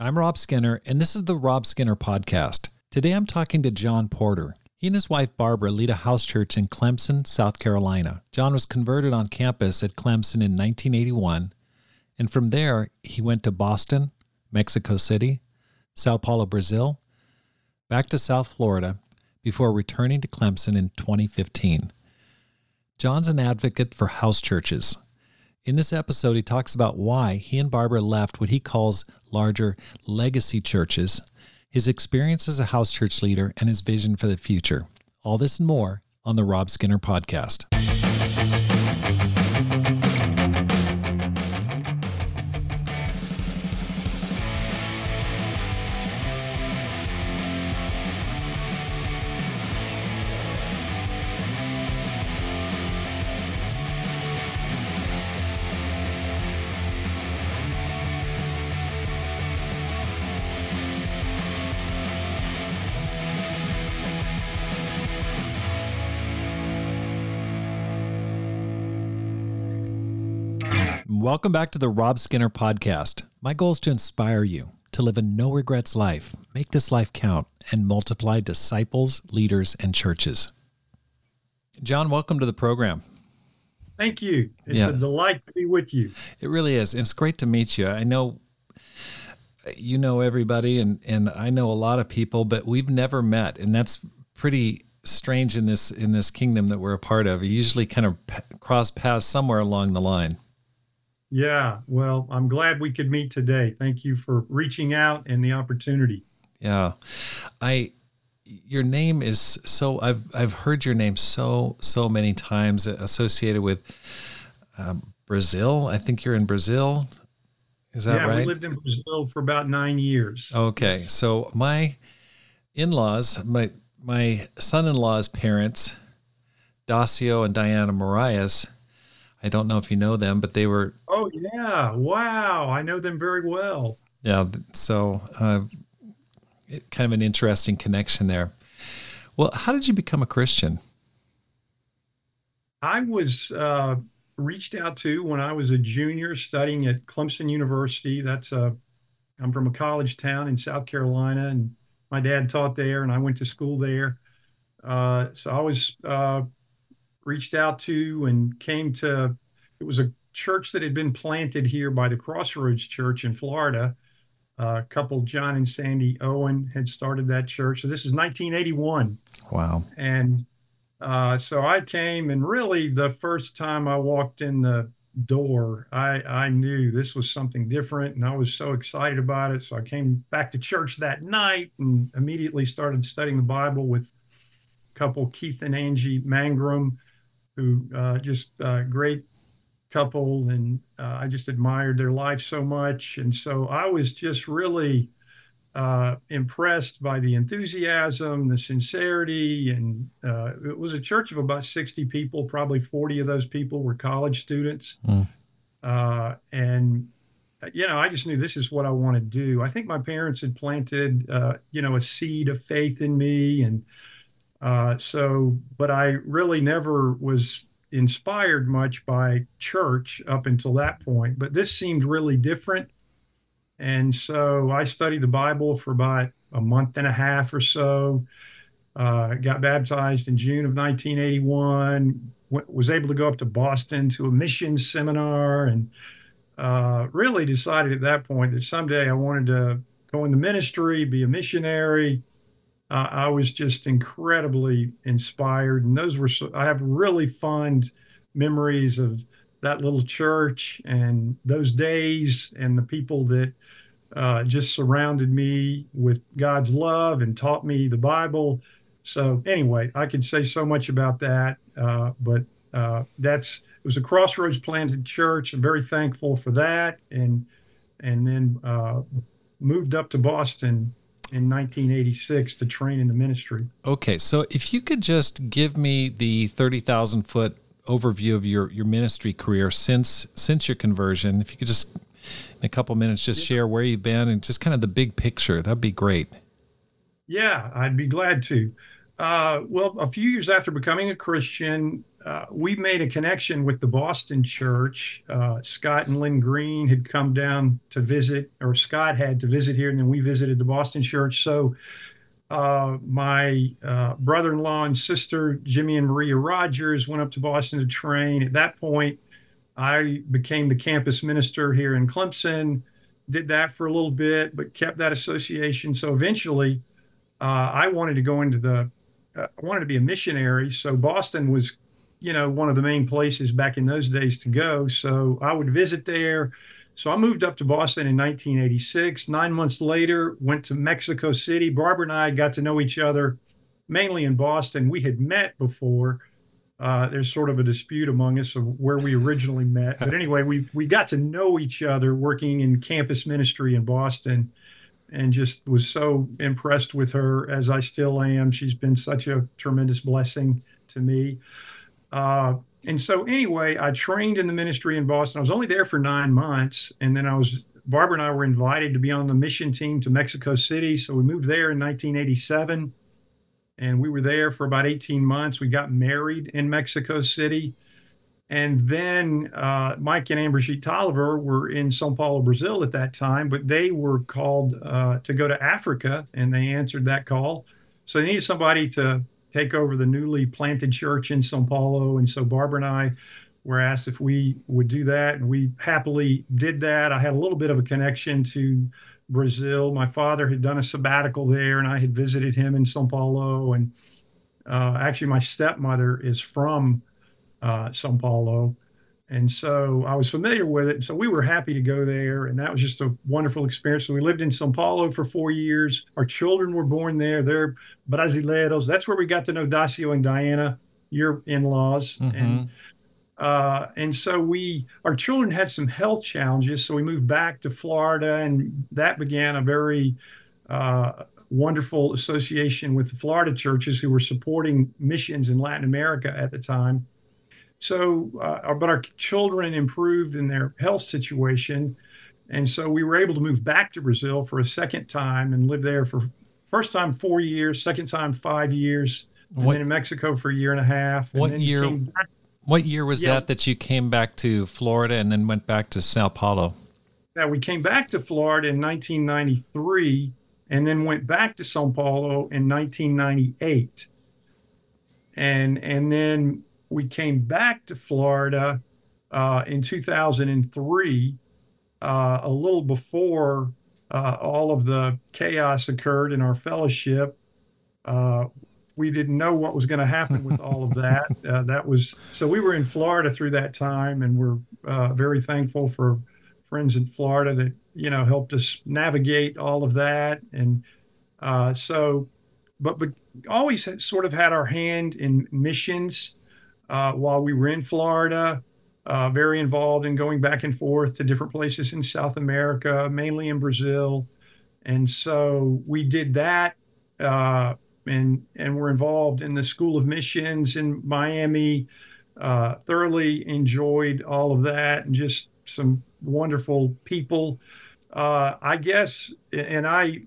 I'm Rob Skinner, and this is the Rob Skinner Podcast. Today I'm talking to John Porter. He and his wife Barbara lead a house church in Clemson, South Carolina. John was converted on campus at Clemson in 1981, and from there he went to Boston, Mexico City, Sao Paulo, Brazil, back to South Florida before returning to Clemson in 2015. John's an advocate for house churches. In this episode, he talks about why he and Barbara left what he calls larger legacy churches, his experience as a house church leader, and his vision for the future. All this and more on the Rob Skinner Podcast. Welcome back to the Rob Skinner Podcast. My goal is to inspire you to live a no regrets life, make this life count, and multiply disciples, leaders, and churches. John, welcome to the program. Thank you. It's yeah. a delight to be with you. It really is. It's great to meet you. I know you know everybody and and I know a lot of people, but we've never met, and that's pretty strange in this in this kingdom that we're a part of. We usually kind of cross paths somewhere along the line. Yeah, well, I'm glad we could meet today. Thank you for reaching out and the opportunity. Yeah. I your name is so I've I've heard your name so so many times associated with um, Brazil. I think you're in Brazil. Is that yeah, right? we lived in Brazil for about 9 years. Okay. So my in-laws, my my son-in-law's parents, Dacio and Diana Marias, I don't know if you know them, but they were. Oh yeah! Wow, I know them very well. Yeah, so uh, it, kind of an interesting connection there. Well, how did you become a Christian? I was uh, reached out to when I was a junior studying at Clemson University. That's a I'm from a college town in South Carolina, and my dad taught there, and I went to school there. Uh, so I was uh, reached out to and came to it was a church that had been planted here by the Crossroads Church in Florida. Uh, a couple, John and Sandy Owen, had started that church. So this is 1981. Wow. And uh, so I came, and really the first time I walked in the door, I, I knew this was something different, and I was so excited about it. So I came back to church that night and immediately started studying the Bible with a couple, Keith and Angie Mangrum who uh, just uh, great couple, and uh, I just admired their life so much, and so I was just really uh, impressed by the enthusiasm, the sincerity, and uh, it was a church of about sixty people. Probably forty of those people were college students, mm. and you know, I just knew this is what I want to do. I think my parents had planted, you know, a seed of faith in me, and uh, so, but I really never was inspired much by church up until that point. But this seemed really different. And so I studied the Bible for about a month and a half or so. Uh, got baptized in June of 1981. W- was able to go up to Boston to a mission seminar and uh, really decided at that point that someday I wanted to go into ministry, be a missionary uh, I was just incredibly inspired. And those were, so, I have really fond memories of that little church and those days and the people that uh, just surrounded me with God's love and taught me the Bible. So, anyway, I could say so much about that, uh, but uh, that's it was a Crossroads planted church. I'm very thankful for that, and and then uh, moved up to Boston in 1986 to train in the ministry. Okay, so if you could just give me the 30,000 foot overview of your your ministry career since since your conversion, if you could just in a couple minutes just share where you've been and just kind of the big picture, that'd be great. Yeah, I'd be glad to. Uh, well, a few years after becoming a Christian, uh, we made a connection with the Boston church. Uh, Scott and Lynn Green had come down to visit, or Scott had to visit here, and then we visited the Boston church. So uh, my uh, brother in law and sister, Jimmy and Maria Rogers, went up to Boston to train. At that point, I became the campus minister here in Clemson, did that for a little bit, but kept that association. So eventually, uh, I wanted to go into the, uh, I wanted to be a missionary. So Boston was you know, one of the main places back in those days to go. So I would visit there. So I moved up to Boston in 1986. Nine months later, went to Mexico City. Barbara and I got to know each other mainly in Boston. We had met before. Uh, there's sort of a dispute among us of where we originally met. But anyway, we we got to know each other working in campus ministry in Boston and just was so impressed with her as I still am. She's been such a tremendous blessing to me. Uh, and so, anyway, I trained in the ministry in Boston. I was only there for nine months. And then I was, Barbara and I were invited to be on the mission team to Mexico City. So we moved there in 1987. And we were there for about 18 months. We got married in Mexico City. And then uh, Mike and Anne-Brit Taliaferro were in Sao Paulo, Brazil at that time, but they were called uh, to go to Africa and they answered that call. So they needed somebody to take over the newly planted church in Sao Paulo. And so Barbara and I were asked if we would do that. And we happily did that. I had a little bit of a connection to Brazil. My father had done a sabbatical there, and I had visited him in Sao Paulo. And uh, actually, my stepmother is from uh, Sao Paulo. And so I was familiar with it. So we were happy to go there. And that was just a wonderful experience. So we lived in Sao Paulo for four years. Our children were born there. They're brasileiros. That's where we got to know Dacio and Diana, your in laws. Mm-hmm. And uh, and so we, our children had some health challenges. So we moved back to Florida, and that began a very uh, wonderful association with the Florida churches who were supporting missions in Latin America at the time. So, uh, but our children improved in their health situation. And so we were able to move back to Brazil for a second time and live there for first time four years, second time five years, and what, then in Mexico for a year and a half. what year? What year was yeah. that that you came back to Florida and then went back to Sao Paulo? Yeah, we came back to Florida in 1993 and then went back to Sao Paulo in 1998. And and then we came back to Florida uh, in 2003, uh, a little before uh, all of the chaos occurred in our fellowship. Uh, we didn't know what was going to happen with all of that. Uh, that was so we were in Florida through that time, and we're uh, very thankful for friends in Florida that you know helped us navigate all of that. And so, but but always sort of had our hand in missions uh, while we were in Florida. Uh, very involved in going back and forth to different places in South America, mainly in Brazil. And so we did that, uh, and and we're involved in the School of Missions in Miami. Uh, thoroughly enjoyed all of that, and just some wonderful people. Uh, I guess, and I,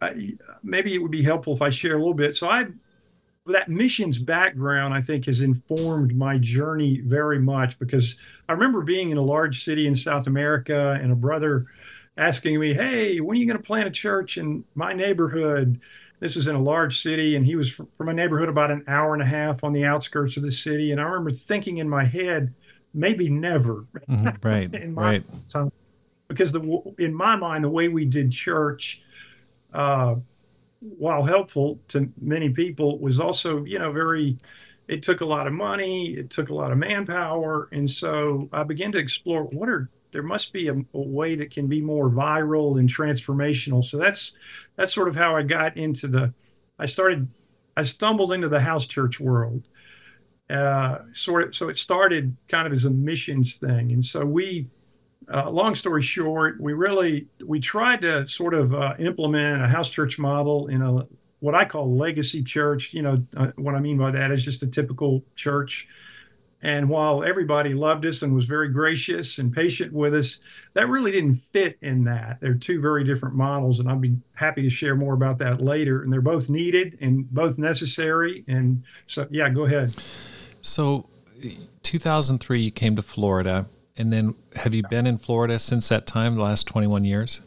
I, maybe it would be helpful if I share a little bit. So I that missions background, I think, has informed my journey very much because I remember being in a large city in South America and a brother asking me, Hey, when are you going to plant a church in my neighborhood? This is in a large city, and he was from a neighborhood about an hour and a half on the outskirts of the city. And I remember thinking in my head, maybe never. Mm-hmm, right. in my right. Time. Because the in my mind, the way we did church, uh, while helpful to many people, was also, you know, very, it took a lot of money, it took a lot of manpower. And so I began to explore what are, there must be a, a way that can be more viral and transformational. So that's, that's sort of how I got into the, I started, I stumbled into the house church world. Uh, sort of, so it started kind of as a missions thing. And so we, uh, long story short, we really we tried to sort of uh, implement a house church model in a what I call legacy church. You know, uh, what I mean by that is just a typical church And while everybody loved us and was very gracious and patient with us, that really didn't fit in that. They're two very different models, and I'll be happy to share more about that later. And they're both needed and both necessary. And so, yeah, go ahead. So, 2003, you came to Florida, and then have you been in Florida since that time, the last 21 years?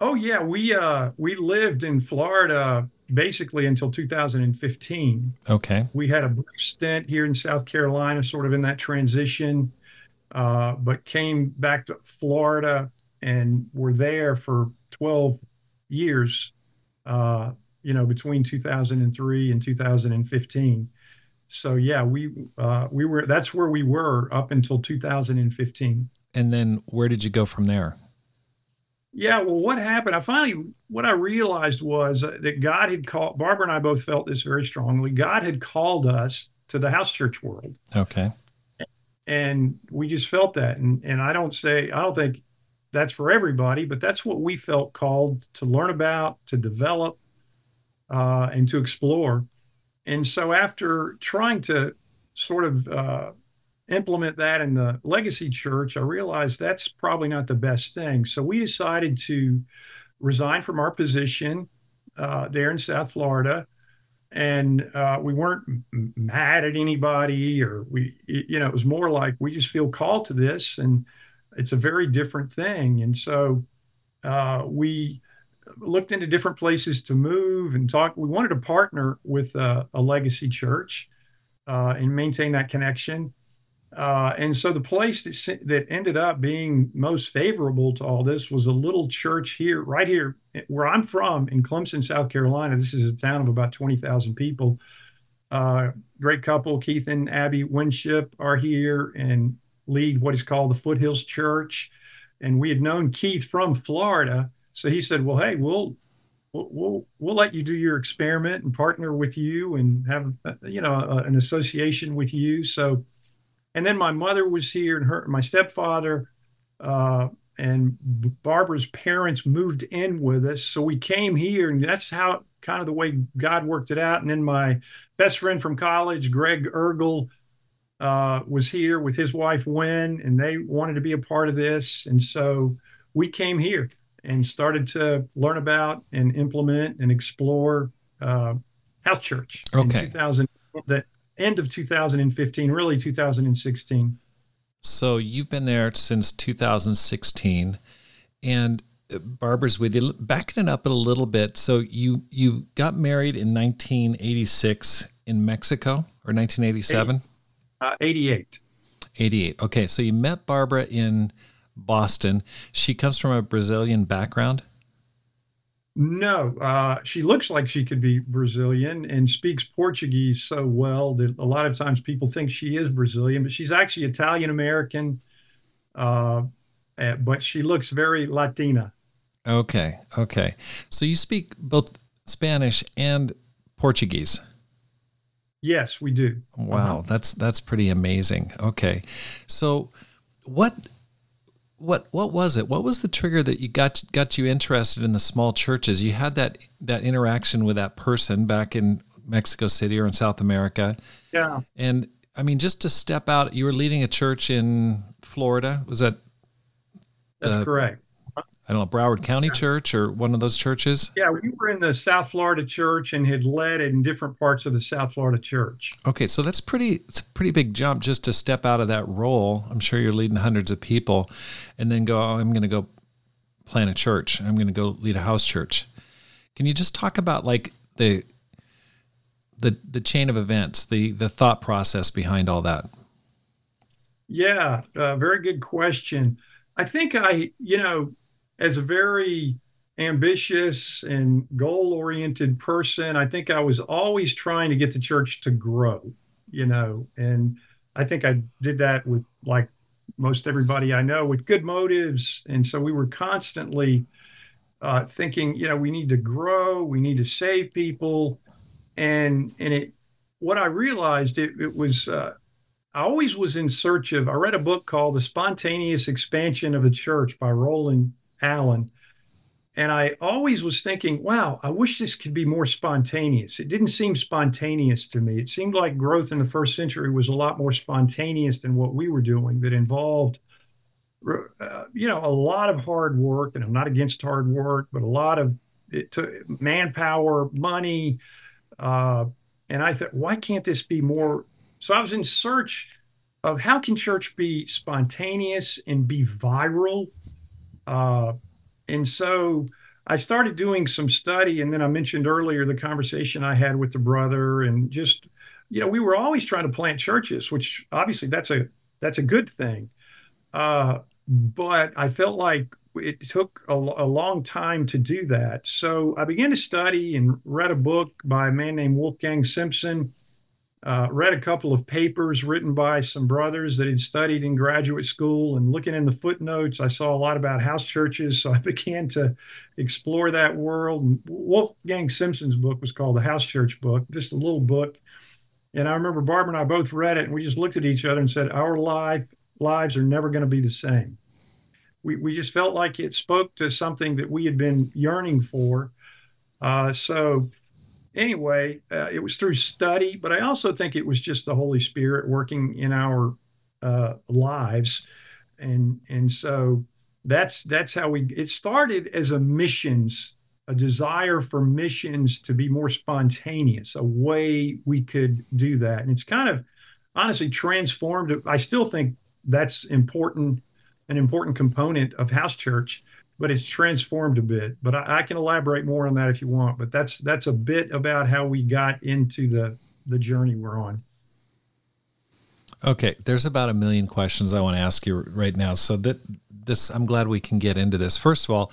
Oh yeah, we uh we lived in Florida basically until 2015. Okay. We had a brief stint here in South Carolina, sort of in that transition, uh, but came back to Florida and were there for 12 years, uh, you know, between 2003 and 2015. So yeah, we uh, we were that's where we were up until 2015. And then where did you go from there? Yeah, well, what happened? I finally, what I realized was that God had called, Barbara and I both felt this very strongly. God had called us to the house church world. Okay. And we just felt that. And, and I don't say, I don't think that's for everybody, but that's what we felt called to learn about, to develop, uh, and to explore. And so after trying to sort of uh, implement that in the legacy church, I realized that's probably not the best thing. So we decided to resign from our position uh, there in South Florida. And uh, we weren't mad at anybody, or we, you know, it was more like we just feel called to this, and it's a very different thing. And so uh, we looked into different places to move and talk. We wanted to partner with a, a legacy church uh, and maintain that connection. Uh, and so the place that, that ended up being most favorable to all this was a little church here, right here where I'm from in Clemson, South Carolina. This is a town of about 20,000 people. Uh, great couple, Keith and Abby Winship, are here and lead what is called the Foothills Church. And we had known Keith from Florida. So he said, Well, hey, we'll we'll we'll let you do your experiment and partner with you and have you know an association with you so and then my mother was here, and her my stepfather uh, and Barbara's parents moved in with us. So we came here, and that's how kind of the way God worked it out. And then my best friend from college, Greg Ergel, uh, was here with his wife Wen, and they wanted to be a part of this. And so we came here and started to learn about and implement and explore uh, house church okay. in 2000. That end of 2015, really 2016. So you've been there since 2016, and uh, Barbara's with you. Backing it up a little bit, so you you got married in 1986 in Mexico or 1987? Uh, 88. 88. Okay, so you met Barbara in Boston. She comes from a Brazilian background. No, uh, she looks like she could be Brazilian and speaks Portuguese so well that a lot of times people think she is Brazilian, but she's actually Italian American. Uh, eh, but she looks very Latina. Okay, okay. So you speak both Spanish and Portuguese. Yes, we do. Wow, uh-huh. that's that's pretty amazing. Okay, so what what what was it? What was the trigger that you got got you interested in the small churches? You had that that interaction with that person back in Mexico City or in South America. Yeah. And I mean, just to step out, you were leading a church in Florida. Was that? That's correct. I don't know, Broward County yeah. Church or one of those churches? Yeah, we were in the South Florida church and had led it in different parts of the South Florida church. Okay, so that's pretty it's a pretty big jump just to step out of that role. I'm sure you're leading hundreds of people and then go, oh, I'm going to go plant a church. I'm going to go lead a house church. Can you just talk about like the the the chain of events, the the thought process behind all that? Yeah, uh, very good question. I think I, you know, as a very ambitious and goal oriented person, I think I was always trying to get the church to grow, you know, and I think I did that with like most everybody I know with good motives. And so we were constantly uh, thinking, you know, we need to grow, we need to save people. And, and it, what I realized it, it was, uh, I always was in search of, I read a book called The Spontaneous Expansion of the Church by Roland Allen. and I always was thinking, wow, I wish this could be more spontaneous. It didn't seem spontaneous to me. It seemed like growth in the first century was a lot more spontaneous than what we were doing, that involved, uh, you know, a lot of hard work. And I'm not against hard work, but a lot of it took manpower, money. Uh, and I thought, why can't this be more? So I was in search of how can church be spontaneous and be viral. Uh, and so I started doing some study, and then I mentioned earlier the conversation I had with the brother, and just you know, we were always trying to plant churches, which obviously that's a that's a good thing. Uh, but I felt like it took a, a, long time to do that. So I began to study and read a book by a man named Wolfgang Simson uh, read a couple of papers written by some brothers that had studied in graduate school and looking in the footnotes i saw a lot about house churches so i began to explore that world. And wolfgang simson's book was called the house church book just a little book. And i remember barbara and i both read it and we just looked at each other and said our life lives are never going to be the same. We, we just felt like it spoke to something that we had been yearning for. Uh, so anyway, uh, it was through study, but I also think it was just the Holy Spirit working in our uh, lives, and and so that's that's how we. It started as a missions, a desire for missions to be more spontaneous, a way we could do that, and it's kind of honestly transformed. I still think that's important, an important component of house church but it's transformed a bit. But I, I, can elaborate more on that if you want. But that's that's a bit about how we got into the the journey we're on. Okay, there's about a million questions I want to ask you right now. So that this, I'm glad we can get into this. First of all,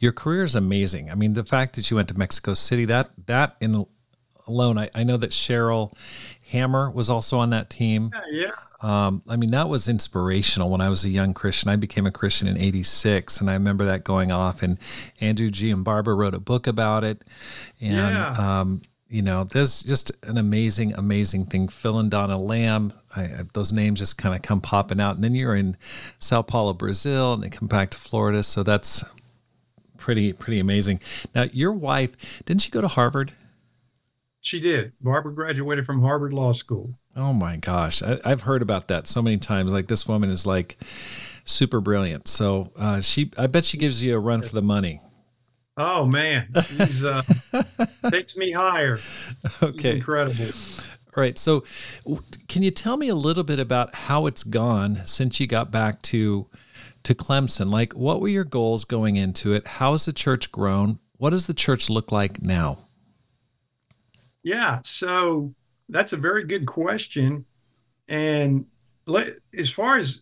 your career is amazing. I mean, the fact that you went to Mexico City, that that in alone, I, I know that Cheryl Hammer was also on that team. Yeah, yeah. Um, I mean, that was inspirational when I was a young Christian. I became a Christian in 86, and I remember that going off. And Andrew G. and Barbara wrote a book about it. And, yeah. um, you know, there's just an amazing, amazing thing. Phil and Donna Lamb, I, those names just kind of come popping out. And then you're in Sao Paulo, Brazil, and they come back to Florida. So that's pretty, pretty amazing. Now, your wife, didn't she go to Harvard? She did. Barbara graduated from Harvard Law School. Oh my gosh, I, have heard about that so many times. Like this woman is like super brilliant. So uh, she, I bet she gives you a run for the money. Oh man, she's uh, takes me higher. Okay, incredible. All right, so can you tell me a little bit about how it's gone since you got back to to Clemson? Like, what were your goals going into it? How has the church grown? What does the church look like now? Yeah, so that's a very good question. And let, as far as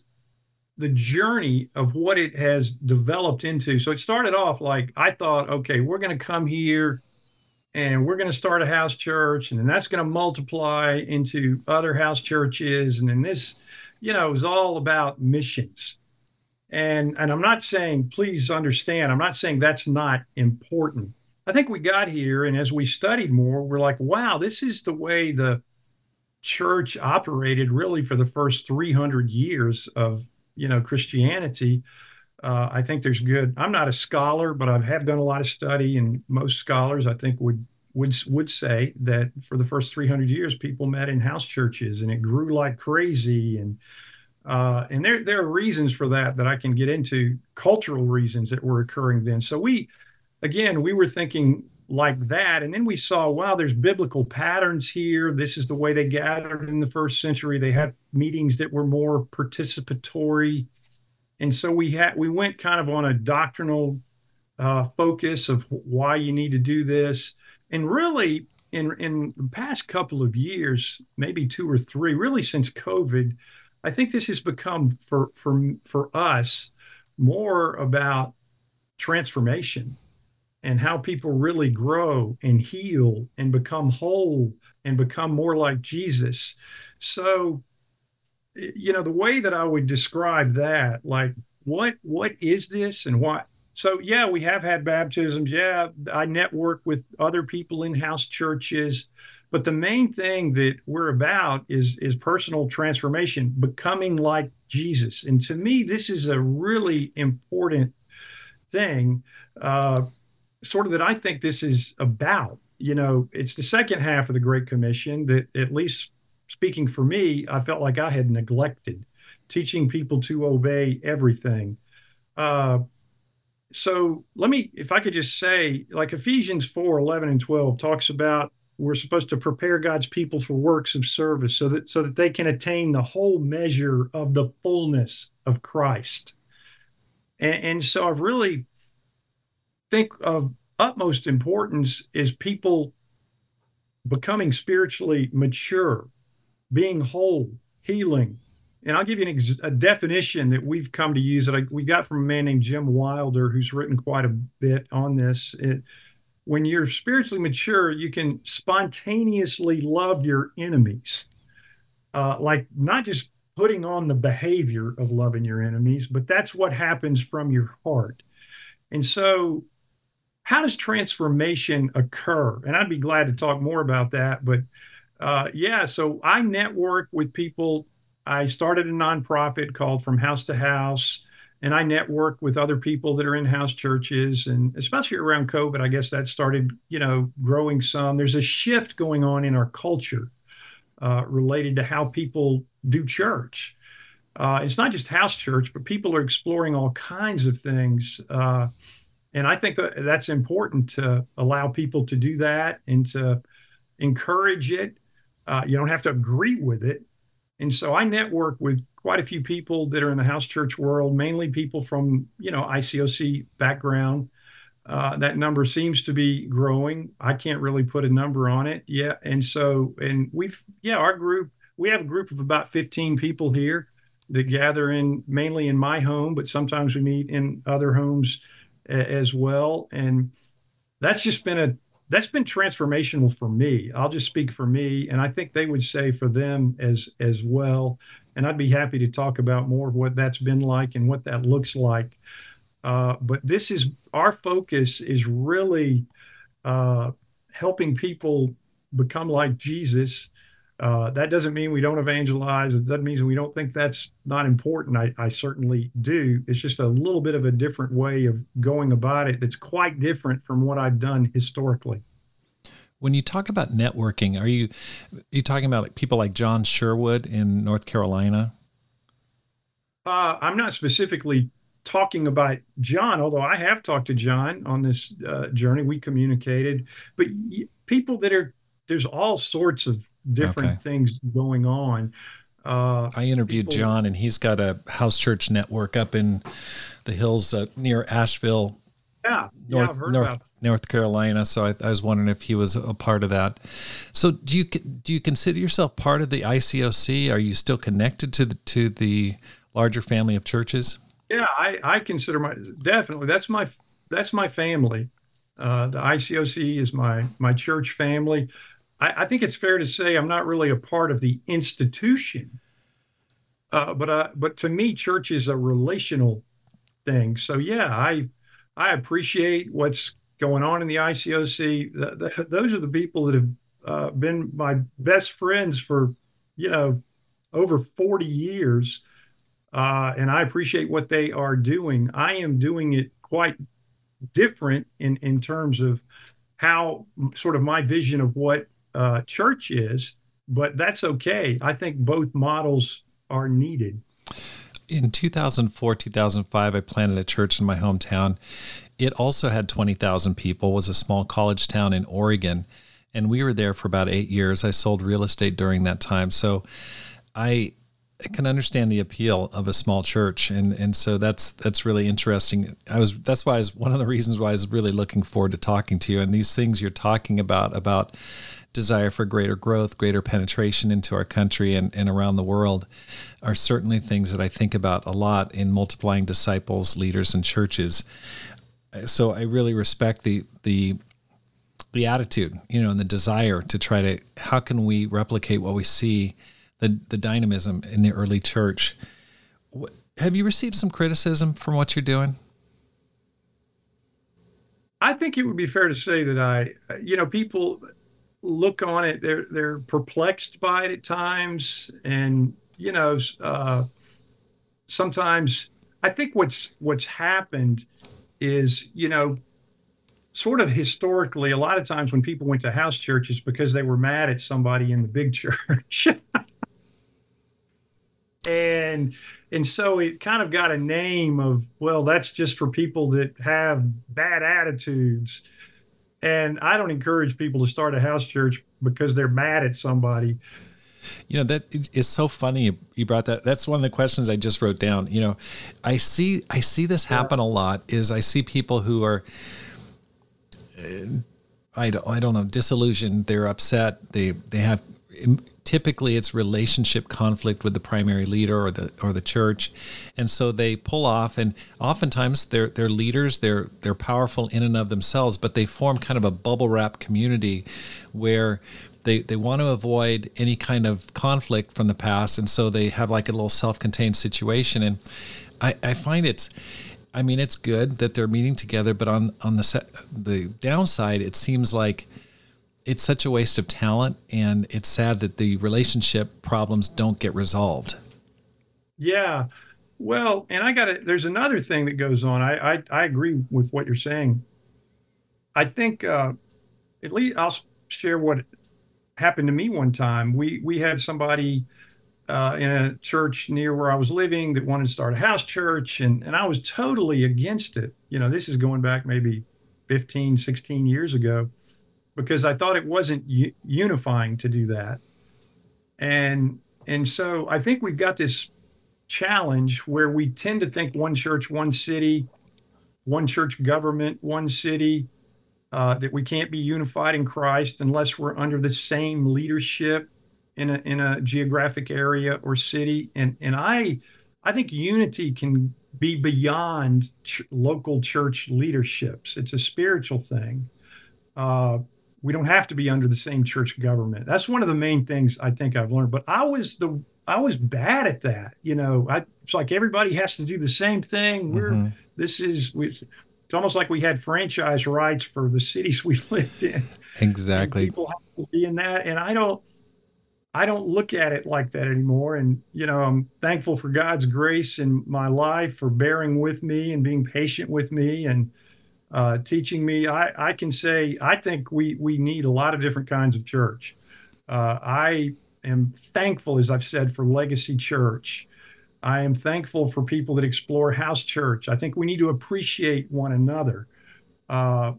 the journey of what it has developed into, so it started off like I thought, okay, we're going to come here and we're going to start a house church, and then that's going to multiply into other house churches. And then this, you know, is all about missions. And, and I'm not saying, please understand, I'm not saying that's not important. I think we got here, and as we studied more, we're like, wow, this is the way the church operated really for the first 300 years of you know Christianity. Uh, I think there's good. I'm not a scholar, but I have done a lot of study, and most scholars I think would would would say that for the first 300 years, people met in house churches, and it grew like crazy. And uh, and there there are reasons for that that I can get into, cultural reasons that were occurring then. So we again, we were thinking like that. And then we saw, wow, there's biblical patterns here. This is the way they gathered in the first century. They had meetings that were more participatory. And so we had we went kind of on a doctrinal uh, focus of why you need to do this. And really, in in the past couple of years, maybe two or three, really since COVID, I think this has become for for for us more about transformation and how people really grow and heal and become whole and become more like Jesus. So, you know, the way that I would describe that, like, what what is this and why? So, yeah, we have had baptisms. Yeah, I network with other people in house churches. But the main thing that we're about is is personal transformation, becoming like Jesus. And to me, this is a really important thing. Uh, sort of that I think this is about. You know, it's the second half of the Great Commission that, at least speaking for me, I felt like I had neglected teaching people to obey everything. Uh, so let me, if I could just say, like Ephesians 4 11 and 12 talks about we're supposed to prepare God's people for works of service so that so that they can attain the whole measure of the fullness of Christ. And, and so I've really think of utmost importance is people becoming spiritually mature, being whole, healing. And I'll give you ex- a definition that we've come to use that I, we got from a man named Jim Wilder, who's written quite a bit on this. It, when you're spiritually mature, you can spontaneously love your enemies. Uh, like not just putting on the behavior of loving your enemies, but that's what happens from your heart. And so, how does transformation occur? And I'd be glad to talk more about that. But uh, yeah, so I network with people. I started a nonprofit called From House to House and I network with other people that are in house churches, and especially around COVID, I guess that started, you know, growing some. There's a shift going on in our culture uh, related to how people do church. Uh, it's not just house church, but people are exploring all kinds of things, uh, and I think that that's important to allow people to do that and to encourage it. Uh, you don't have to agree with it, and so I network with quite a few people that are in the house church world, mainly people from, you know, ICOC background. Uh, that number seems to be growing. I can't really put a number on it yet. And so, and we've, yeah, our group, we have a group of about 15 people here that gather in mainly in my home, but sometimes we meet in other homes as well. And that's just been a, that's been transformational for me. I'll just speak for me, and I think they would say for them as as well and I'd be happy to talk about more of what that's been like and what that looks like. Uh, but this is our focus is really uh, helping people become like Jesus. Uh, that doesn't mean we don't evangelize. It doesn't mean we don't think that's not important. I, I, certainly do. It's just a little bit of a different way of going about it that's quite different from what I've done historically. When you talk about networking, are you are you talking about like people like John Sherwood in North Carolina? Uh, I'm not specifically talking about John, although I have talked to John on this uh, journey. We communicated, but people that are there's all sorts of different okay. things going on. Uh, I interviewed people, John, and he's got a house church network up in the hills uh, near Asheville. Yeah, North yeah, North North Carolina. So I, I, was wondering if he was a part of that. So do you do you consider yourself part of the ICOC? Are you still connected to the to the larger family of churches? Yeah, I, I consider my definitely that's my that's my family. Uh, the ICOC is my my church family. I, I, think it's fair to say I'm not really a part of the institution, uh, but uh, but to me, church is a relational thing. So yeah, I I appreciate what's going on in the ICOC. The, the, those are the people that have uh, been my best friends for, you know, over 40 years. Uh, and I appreciate what they are doing. I am doing it quite different in, in terms of how sort of my vision of what uh, church is, but that's okay. I think both models are needed. In 2004, 2005, I planted a church in my hometown it also had 20,000 people, was a small college town in Oregon. And we were there for about eight years. I sold real estate during that time. So I can understand the appeal of a small church. And, and so that's, that's really interesting. I was, that's why I was one of the reasons why I was really looking forward to talking to you. And these things you're talking about, about desire for greater growth, greater penetration into our country and, and around the world are certainly things that I think about a lot in multiplying disciples, leaders, and churches so I really respect the the the attitude, you know, and the desire to try to how can we replicate what we see the the dynamism in the early church. Have you received some criticism from what you're doing? I think it would be fair to say that I, you know, people look on it; they're they're perplexed by it at times, and you know, uh, sometimes I think what's what's happened is, you know, sort of historically, a lot of times when people went to house churches because they were mad at somebody in the big church. and and so it kind of got a name of well that's just for people that have bad attitudes and i don't encourage people to start a house church because they're mad at somebody. You know that is so funny you brought that. That's one of the questions i just wrote down. You know i see i see this happen a lot is i see people who are uh, I don't, I don't know disillusioned. They're upset. They they have typically it's relationship conflict with the primary leader or the or the church. And so they pull off and oftentimes they're they're leaders they're they're powerful in and of themselves but they form kind of a bubble wrap community where they they want to avoid any kind of conflict from the past. And so they have like a little self-contained situation. And i i find it's I mean, it's good that they're meeting together, but on on the the downside, it seems like it's such a waste of talent and it's sad that the relationship problems don't get resolved. Yeah. Well and i got it there's another thing that goes on. I, I i, agree with what you're saying. I think uh at least i'll share what happened to me one time. We we had somebody uh, in a church near where I was living that wanted to start a house church, and, and I was totally against it. You know, this is going back maybe 15, 16 years ago because I thought it wasn't u- unifying to do that. And and so I think we've got this challenge where we tend to think one church, one city, one church government, one city, uh, that we can't be unified in Christ unless we're under the same leadership in a in a geographic area or city. And and I I think unity can be beyond ch- local church leaderships. It's a spiritual thing. Uh, we don't have to be under the same church government. That's one of the main things I think I've learned. But I was the I was bad at that. You know, I, it's like everybody has to do the same thing. We're mm-hmm. this is we, it's almost like we had franchise rights for the cities we lived in. Exactly. And people have to be in that, and I don't. I don't look at it like that anymore. And, you know, I'm thankful for God's grace in my life for bearing with me and being patient with me. And, uh, teaching me. I, I can say I think we we need a lot of different kinds of church. Uh, I am thankful, as I've said, for Legacy Church. I am thankful for people that explore house church. I think we need to appreciate one another, uh,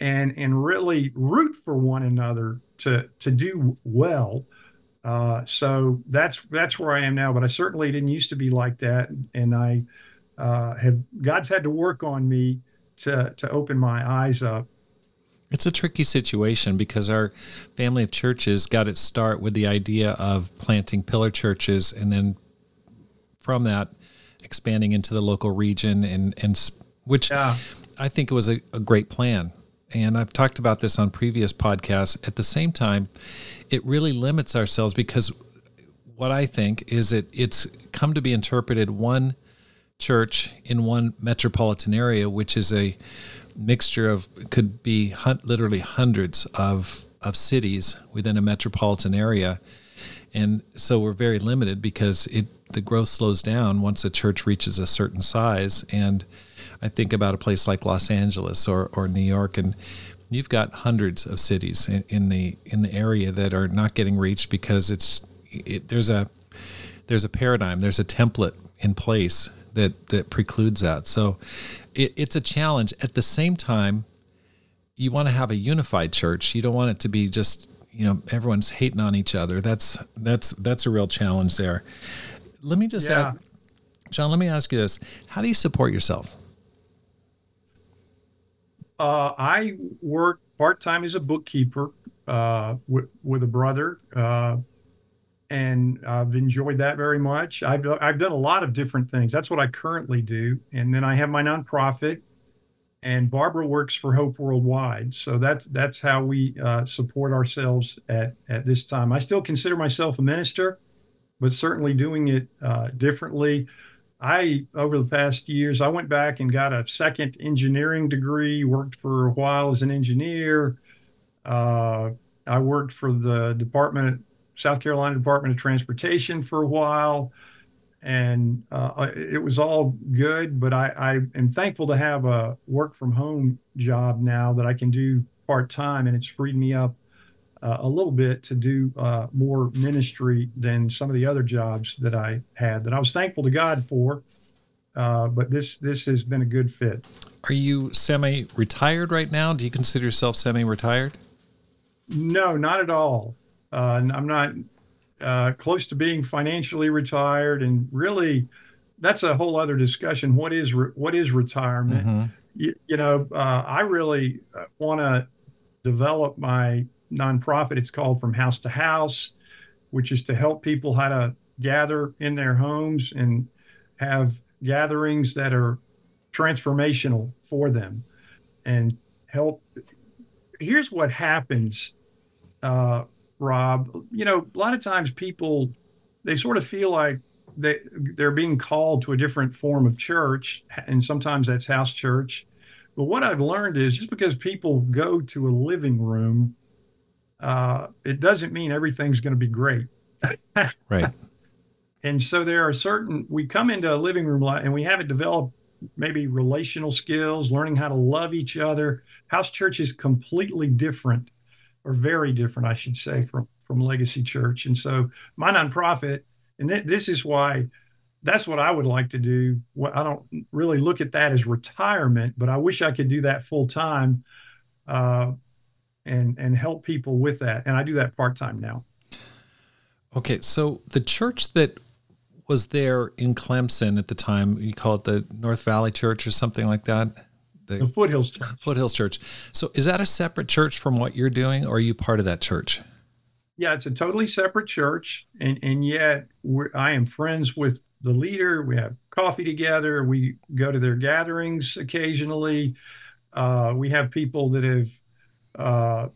and and really root for one another to to do well. Uh, so that's that's where I am now. But I certainly didn't used to be like that, and I uh, have God's had to work on me to to open my eyes up. It's a tricky situation because our family of churches got its start with the idea of planting pillar churches, and then from that expanding into the local region, and and which yeah. I think it was a, a great plan. And I've talked about this on previous podcasts. At the same time, it really limits ourselves because what I think is it it's come to be interpreted one church in one metropolitan area, which is a mixture of could be hun- literally hundreds of of cities within a metropolitan area, and so we're very limited because it the growth slows down once a church reaches a certain size. And I think about a place like Los Angeles or or New York, and you've got hundreds of cities in, the in the area that are not getting reached because it's it, there's a there's a paradigm, there's a template in place that that precludes that. So it, it's a challenge. At the same time, you want to have a unified church. You don't want it to be just you know everyone's hating on each other. That's that's that's a real challenge there. Let me just yeah. add, John. Let me ask you this: How do you support yourself? Uh, I work part time as a bookkeeper uh, with, with a brother. Uh, and I've enjoyed that very much. I've I've done a lot of different things. That's what I currently do, and then I have my nonprofit, and Barbara works for Hope Worldwide. So that's that's how we uh, support ourselves at at this time. I still consider myself a minister, but certainly doing it uh, differently. I over the past years, I went back and got a second engineering degree. Worked for a while as an engineer. Uh, I worked for the Department South Carolina Department of Transportation for a while. and uh, it was all good. But I, I am thankful to have a work from home job now that I can do part time, and it's freed me up uh, a little bit to do uh, more ministry than some of the other jobs that I had that I was thankful to God for. Uh, but this this has been a good fit. Are you semi-retired right now? Do you consider yourself semi-retired? No, not at all. Uh, I'm not uh, close to being financially retired, and really, that's a whole other discussion. What is re- what is retirement? Mm-hmm. You, you, know, uh, I really uh, want to develop my nonprofit. It's called From House to House, which is to help people how to gather in their homes and have gatherings that are transformational for them and help. Here's what happens, uh, Rob. You know, a lot of times people they sort of feel like they they're being called to a different form of church, and sometimes that's house church. But what I've learned is just because people go to a living room, uh, it doesn't mean everything's going to be great. right. And so there are certain, we come into a living room and we haven't developed maybe relational skills, learning how to love each other. House church is completely different, or very different, I should say, from, from Legacy Church. And so my nonprofit, and th- this is why that's what I would like to do. I don't really look at that as retirement, but I wish I could do that full time uh, and and help people with that. And I do that part time now. Okay, so the church that was there in Clemson at the time. You call it the North Valley Church or something like that. The, the Foothills Church. Foothills Church. So is that a separate church from what you're doing, or are you part of that church? Yeah, it's a totally separate church, and and yet I am friends with the leader. We have coffee together. We go to their gatherings occasionally. Uh, we have people that have uh,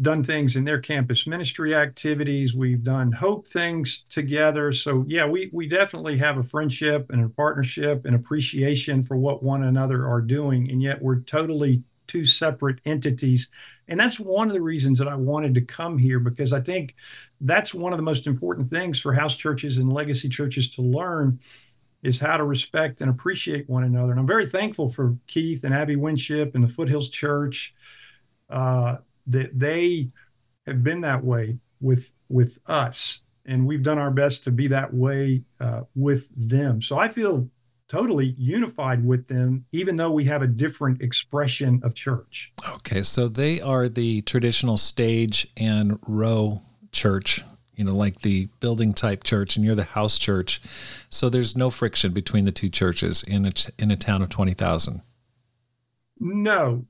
done things in their campus ministry activities. We've done hope things together. So yeah, we we definitely have a friendship and a partnership and appreciation for what one another are doing. And yet we're totally two separate entities. And that's one of the reasons that I wanted to come here because I think that's one of the most important things for house churches and legacy churches to learn is how to respect and appreciate one another. And I'm very thankful for Keith and Abby Winship and the Foothills Church. Uh, that they have been that way with with us. And we've done our best to be that way uh, with them. So i feel totally unified with them even though we have a different expression of church. Okay so they are the traditional stage and row church you know like the building type church and you're the house church. So there's no friction between the two churches in a, in a town of 20,000 no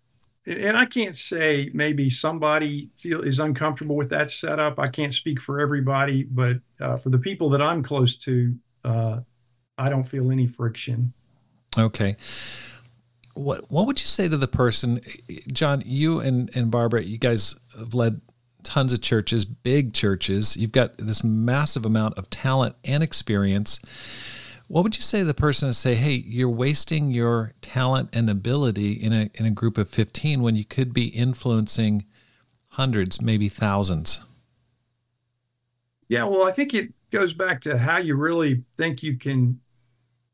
and I can't say maybe somebody feel is uncomfortable with that setup. I can't speak for everybody, but uh, for the people that I'm close to, uh, I don't feel any friction. Okay. What what would you say to the person, John? You and and Barbara, you guys have led tons of churches, big churches. You've got this massive amount of talent and experience. What would you say to the person to say, hey, you're wasting your talent and ability in a, in a group of 15 when you could be influencing hundreds, maybe thousands? Yeah, well, I think it goes back to how you really think you can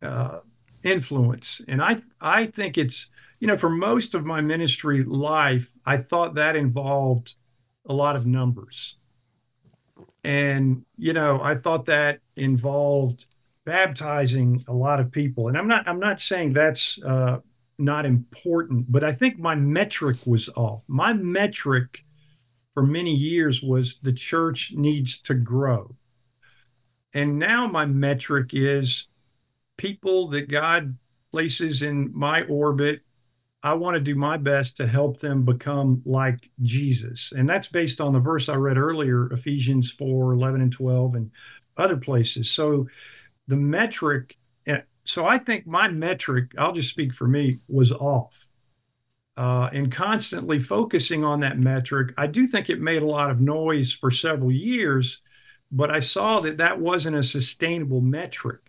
uh, influence. And I, I think it's, you know, for most of my ministry life, I thought that involved a lot of numbers. And, you know, I thought that involved baptizing a lot of people. And I'm not I'm not saying that's uh, not important, but I think my metric was off. My metric for many years was the church needs to grow. And now my metric is people that God places in my orbit. I want to do my best to help them become like Jesus. And that's based on the verse I read earlier, Ephesians 4 11 and 12, and other places. So the metric, so I think my metric, I'll just speak for me, was off. Uh, and constantly focusing on that metric, I do think it made a lot of noise for several years, but I saw that that wasn't a sustainable metric.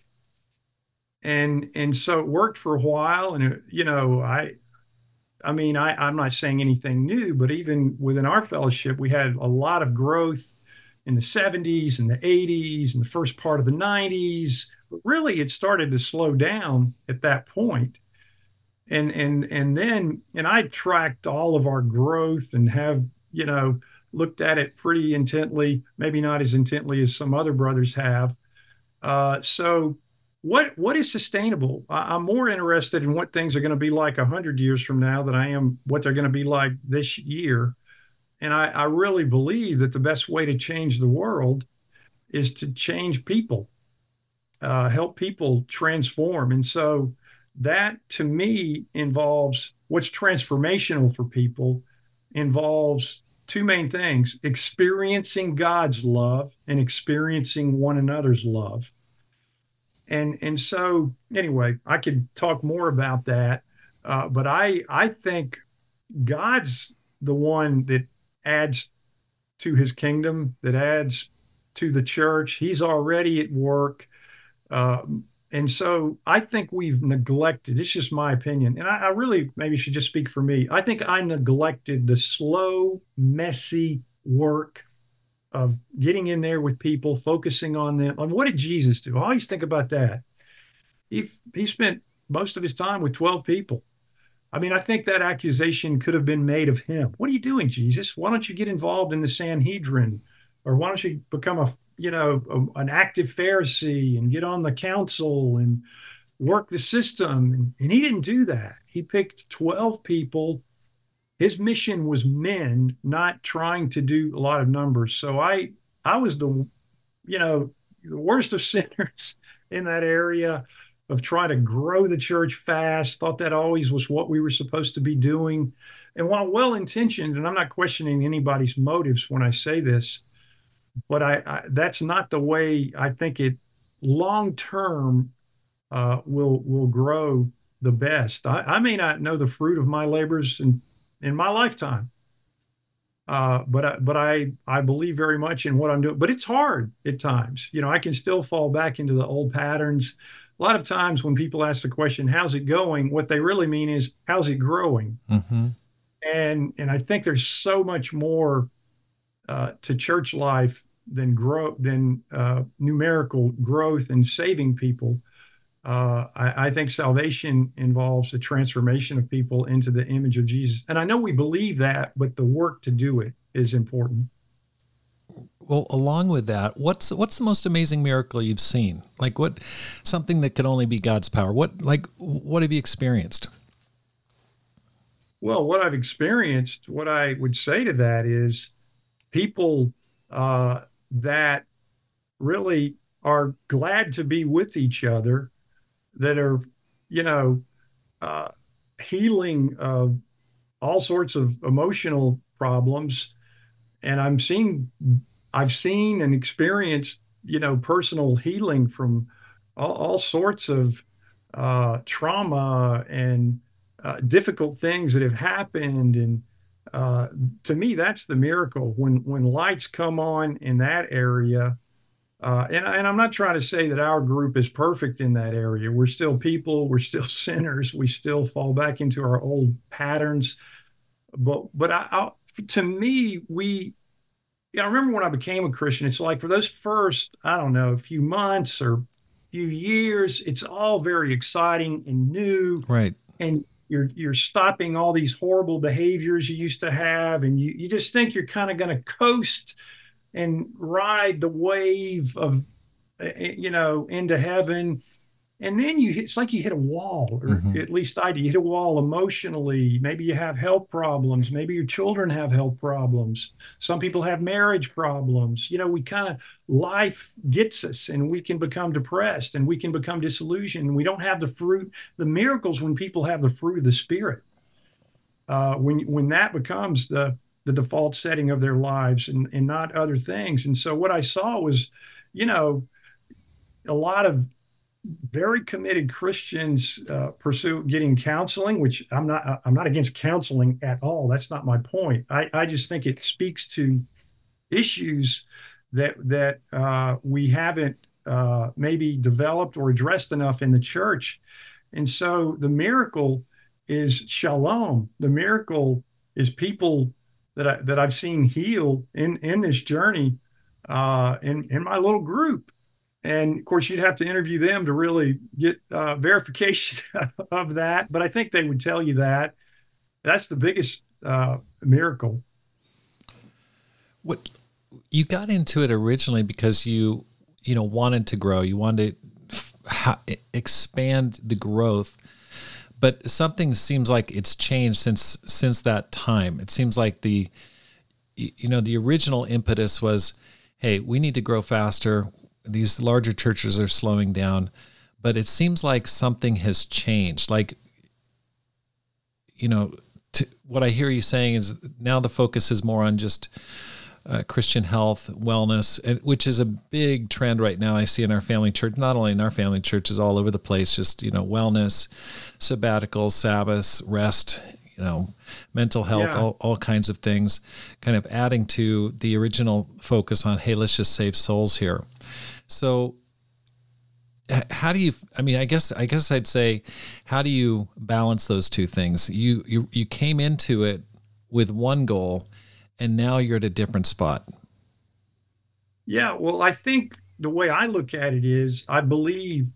And and so it worked for a while, and it, you know I, I mean I I'm not saying anything new, but even within our fellowship, we had a lot of growth in the 70s and the 80s and the first part of the 90s But really, it started to slow down at that point. And and and then and I tracked all of our growth and have you know looked at it pretty intently, maybe not as intently as some other brothers have. Uh, so what what is sustainable? I, am more interested in what things are going to be like hundred years from now than I am what they're going to be like this year. And I, I really believe that the best way to change the world is to change people, uh, help people transform. And so that to me involves what's transformational for people involves two main things experiencing God's love and experiencing one another's love. And, and so anyway, I could talk more about that, uh, but I I think God's the one that adds to his kingdom, that adds to the church. He's already at work. Um, and so I think we've neglected, it's just my opinion, and I, I, really maybe should just speak for me. I think I neglected the slow, messy work of getting in there with people, focusing on them. And what did Jesus do? I always think about that. He, he spent most of his time with 12 people. I mean, I think that accusation could have been made of him. What are you doing, Jesus? Why don't you get involved in the Sanhedrin? Or why don't you become a you know, a, an active Pharisee and get on the council and work the system. And, and he didn't do that. He picked 12 people. His mission was men, not trying to do a lot of numbers. So I, I was the, you know, the worst of sinners in that area of trying to grow the church fast. Thought that always was what we were supposed to be doing. And while well intentioned, and I'm not questioning anybody's motives when I say this, but I, I, that's not the way I think it long term uh, will will grow the best. I, I, may not know the fruit of my labors in in my lifetime, uh, but I, but I I believe very much in what I'm doing. But it's hard at times. You know, I can still fall back into the old patterns. A lot of times when people ask the question, "How's it going?" what they really mean is, "How's it growing?" Mm-hmm. And and I think there's so much more uh, to church life than grow than uh, numerical growth and saving people. Uh, I, I, think salvation involves the transformation of people into the image of Jesus, and I know we believe that, but the work to do it is important. Well, along with that, what's what's the most amazing miracle you've seen? Like what something that could only be God's power. What like what have you experienced? Well, what I've experienced, what I would say to that is people uh, that really are glad to be with each other, that are, you know, uh, healing uh, all sorts of emotional problems. And I'm seeing, I've seen and experienced, you know, personal healing from all, all sorts of uh, trauma and uh, difficult things that have happened and uh, to me, that's the miracle when when lights come on in that area. Uh, and, and I'm not trying to say that our group is perfect in that area. We're still people. We're still sinners. We still fall back into our old patterns. But but I, I, to me, we. I remember when I became a Christian. It's like for those first, I don't know, a few months or few years, it's all very exciting and new. Right. And you're you're stopping all these horrible behaviors you used to have and you, you just think you're kind of going to coast and ride the wave of eh, eh, you know into heaven and then you it's like you hit a wall or mm-hmm. at least i do. You hit a wall emotionally. Maybe you have health problems. Maybe your children have health problems. Some people have marriage problems. You know we kind of life gets us and we can become depressed and we can become disillusioned. We don't have the fruit the miracles when people have the fruit of the spirit. Uh, when when that becomes the the default setting of their lives and and not other things. And so what i saw was you know a lot of very committed Christians uh, pursue getting counseling, which I'm not. I'm not against counseling at all. That's not my point. I, I just think it speaks to issues that that uh, we haven't uh, maybe developed or addressed enough in the church. And so the miracle is shalom. The miracle is people that I, that I've seen healed in in this journey uh, in in my little group and of course, you'd have to interview them to really get uh, verification of that. But I think they would tell you that that's the biggest uh, miracle. What you got into it originally because you you know wanted to grow, you wanted to ha- expand the growth, but something seems like it's changed since since that time. It seems like the you know the original impetus was, hey, we need to grow faster. These larger churches are slowing down, but it seems like something has changed. Like you know to, what I hear you saying is now the focus is more on just uh, Christian health, wellness, and, which is a big trend right now. I see in our family church, not only in our family churches, all over the place. Just you know, wellness, sabbaticals, Sabbaths, rest. You know, mental health, yeah. all, all kinds of things, kind of adding to the original focus on, hey, let's just save souls here. So how do you i mean i guess i guess i'd say how do you balance those two things? You you you came into it with one goal and now you're at a different spot. Yeah well i think the way i look at it is i believe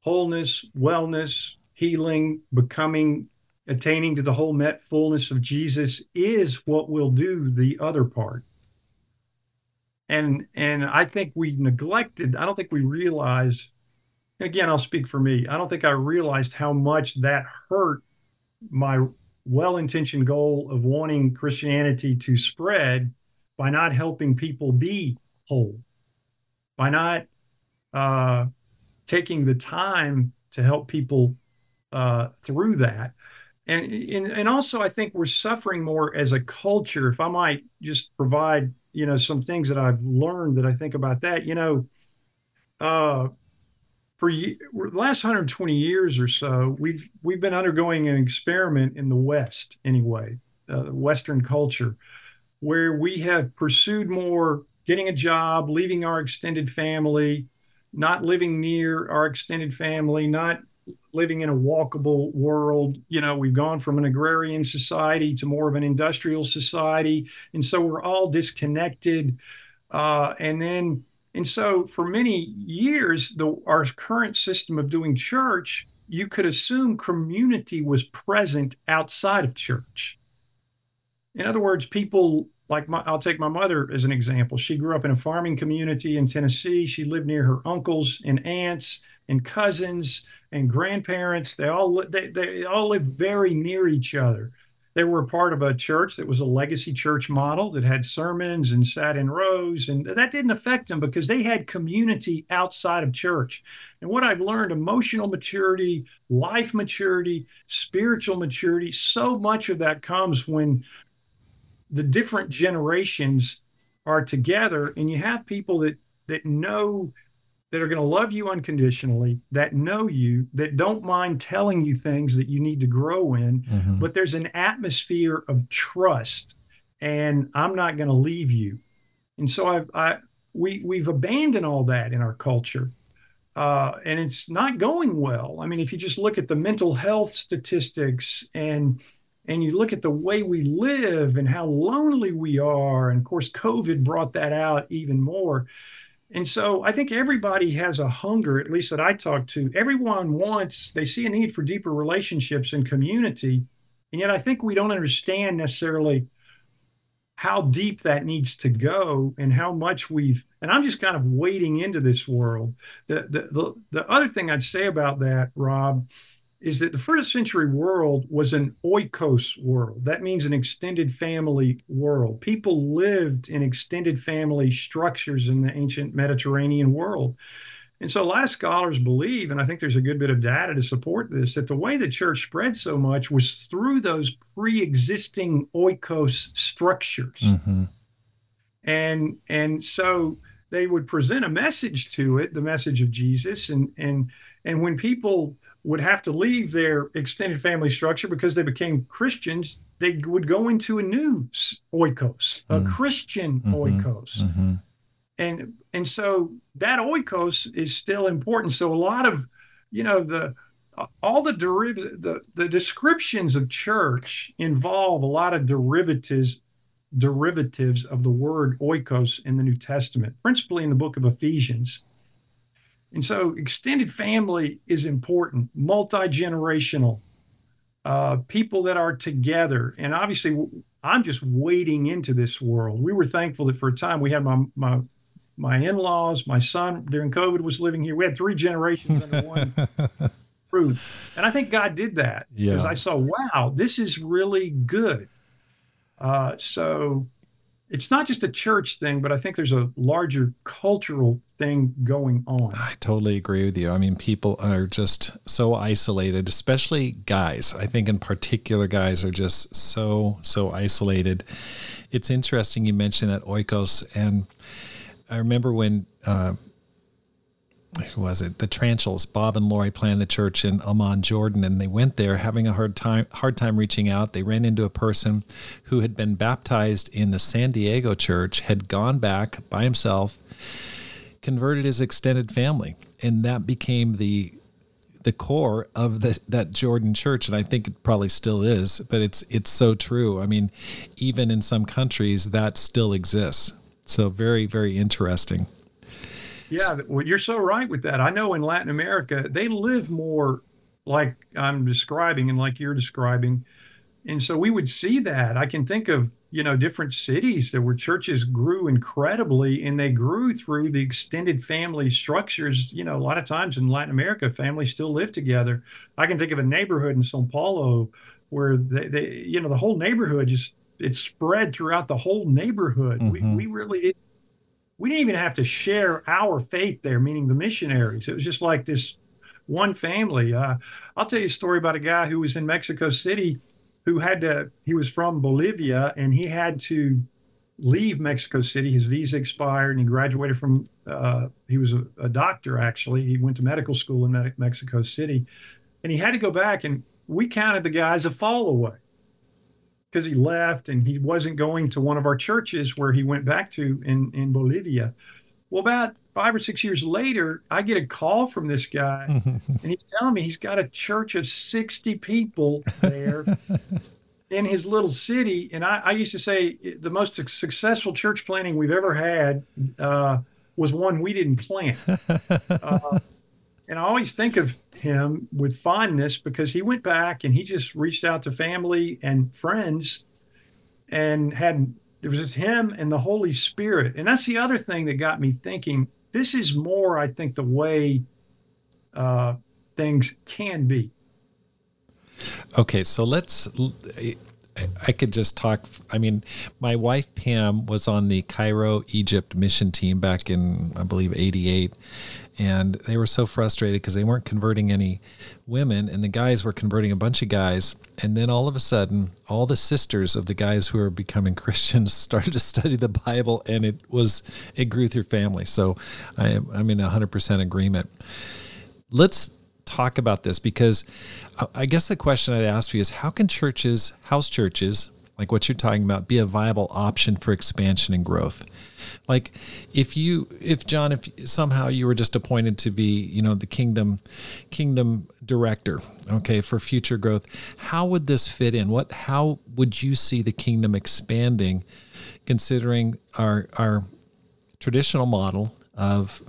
wholeness wellness healing becoming attaining to the whole met fullness of jesus is what will do the other part and and i think we neglected i don't think we realized and again, I'll speak for me. I don't think I realized how much that hurt my well intentioned goal of wanting Christianity to spread by not helping people be whole, by not uh, taking the time to help people uh, through that. And, and, and also, I think we're suffering more as a culture. If I might just provide, you know, some things that I've learned that I think about that, you know, uh, for the last 120 years or so, we've we've been undergoing an experiment in the West, anyway, uh, Western culture, where we have pursued more getting a job, leaving our extended family, not living near our extended family, not living in a walkable world. You know, we've gone from an agrarian society to more of an industrial society, and so we're all disconnected. Uh, and then and so for many years, the, our current system of doing church, you could assume community was present outside of church. In other words, people like my, I'll take my mother as an example. She grew up in a farming community in Tennessee. She lived near her uncles and aunts and cousins and grandparents. They all they, they all lived very near each other. They were part of a church that was a legacy church model that had sermons and sat in rows. And that didn't affect them because they had community outside of church. And what I've learned emotional maturity, life maturity, spiritual maturity so much of that comes when the different generations are together and you have people that that know that are going to love you unconditionally, that know you, that don't mind telling you things that you need to grow in. Mm-hmm. But there's an atmosphere of trust, and I'm not going to leave you. And so I've, I, we, we've abandoned all that in our culture. Uh, and it's not going well. I mean, if you just look at the mental health statistics and and you look at the way we live and how lonely we are, and of course, COVID brought that out even more. And so I think everybody has a hunger, at least that I talk to. Everyone wants, they see a need for deeper relationships and community. And yet I think we don't understand necessarily how deep that needs to go and how much we've, and I'm just kind of wading into this world. The, the, the, the other thing I'd say about that, Rob, is that the first century world was an oikos world. That means an extended family world. People lived in extended family structures in the ancient Mediterranean world. And so a lot of scholars believe, and I think there's a good bit of data to support this, that the way the church spread so much was through those pre existing oikos structures. Mm-hmm. And, and so they would present a message to it, the message of Jesus. And, and, and when people would have to leave their extended family structure because they became Christians, they would go into a new oikos, a mm. Christian mm-hmm. oikos. Mm-hmm. And and so that oikos is still important. So a lot of, you know, the all the deriv- the, the descriptions of church involve a lot of derivatives derivatives of the word oikos in the New Testament, principally in the book of Ephesians. And so extended family is important, multi generational, uh, people that are together. And obviously, I'm just wading into this world. We were thankful that for a time we had my, my, my in-laws, my son during COVID was living here. We had three generations under one roof, and I think God did that because yeah. I saw, wow, this is really good. Uh, so it's not just a church thing, but I think there's a larger cultural thing going on. I totally agree with you. I mean, people are just so isolated, especially guys. I think in particular, guys are just so, so isolated. It's interesting you mentioned that oikos. And I remember when, uh, who was it? The Tranchels, Bob and Lori planned the church in Amman, Jordan, and they went there having a hard time hard time reaching out. They ran into a person who had been baptized in the San Diego church, had gone back by himself, converted his extended family, and that became the the core of the, that Jordan church, and I think it probably still is. But it's it's so true. I mean, even in some countries, that still exists. So very very interesting. Yeah, well, you're so right with that. I know in Latin America, they live more like I'm describing and like you're describing. And so we would see that. I can think of, you know, different cities there were churches grew incredibly and they grew through the extended family structures. You know, a lot of times in Latin America, families still live together. I can think of a neighborhood in Sao Paulo where they, they you know, the whole neighborhood just it spread throughout the whole neighborhood. Mm-hmm. We, we really didn't we didn't even have to share our faith there, meaning the missionaries. It was just like this one family. Uh, I'll tell you a story about a guy who was in Mexico City who had to, he was from Bolivia and he had to leave Mexico City. His visa expired and he graduated from, uh, he was a, a, doctor actually. He went to medical school in Mexico City and he had to go back and we counted the guy as a fall away because he left and he wasn't going to one of our churches where he went back to in, in Bolivia. Well, about five or six years later, I get a call from this guy and he's telling me he's got a church of 60 people there in his little city. And I, I, used to say the most successful church planting we've ever had uh, was one we didn't plant. Uh, and I always think of him with fondness because he went back and he just reached out to family and friends and had it was just him and the Holy Spirit. And that's the other thing that got me thinking this is more, I think, the way uh, things can be. Okay, so let's. I could just talk. I mean, my wife Pam was on the Cairo, Egypt mission team back in, I believe, 88 and they were so frustrated because they weren't converting any women and the guys were converting a bunch of guys and then all of a sudden all the sisters of the guys who were becoming christians started to study the bible and it was it grew through family. So I am, i'm in 100% agreement. Let's talk about this because uh, i guess the question i'd ask you is how can churches house churches like what you're talking about be a viable option for expansion and growth. Like if you if john if somehow you were just appointed to be you know the kingdom kingdom director okay for future growth how would this fit in? What how would you see the kingdom expanding considering our our traditional model of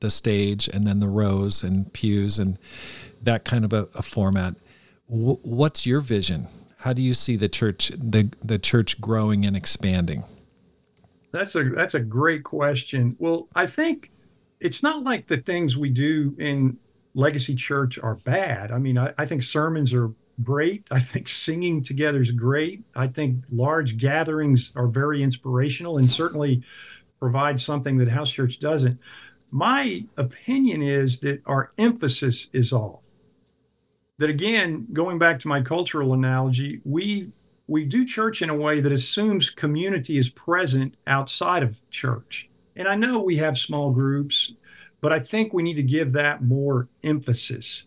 the stage and then the rows and pews and that kind of a, a format? W- what's your vision how do you see the church the the church growing and expanding that's a that's a great question. Well, I think it's not like the things we do in Legacy Church are bad. I mean, I, I think sermons are great. I think singing together is great. I think large gatherings are very inspirational and certainly provide something that House Church doesn't. My opinion is that our emphasis is off. That again, going back to my cultural analogy, we we do church in a way that assumes community is present outside of church. And I know we have small groups, but I think we need to give that more emphasis.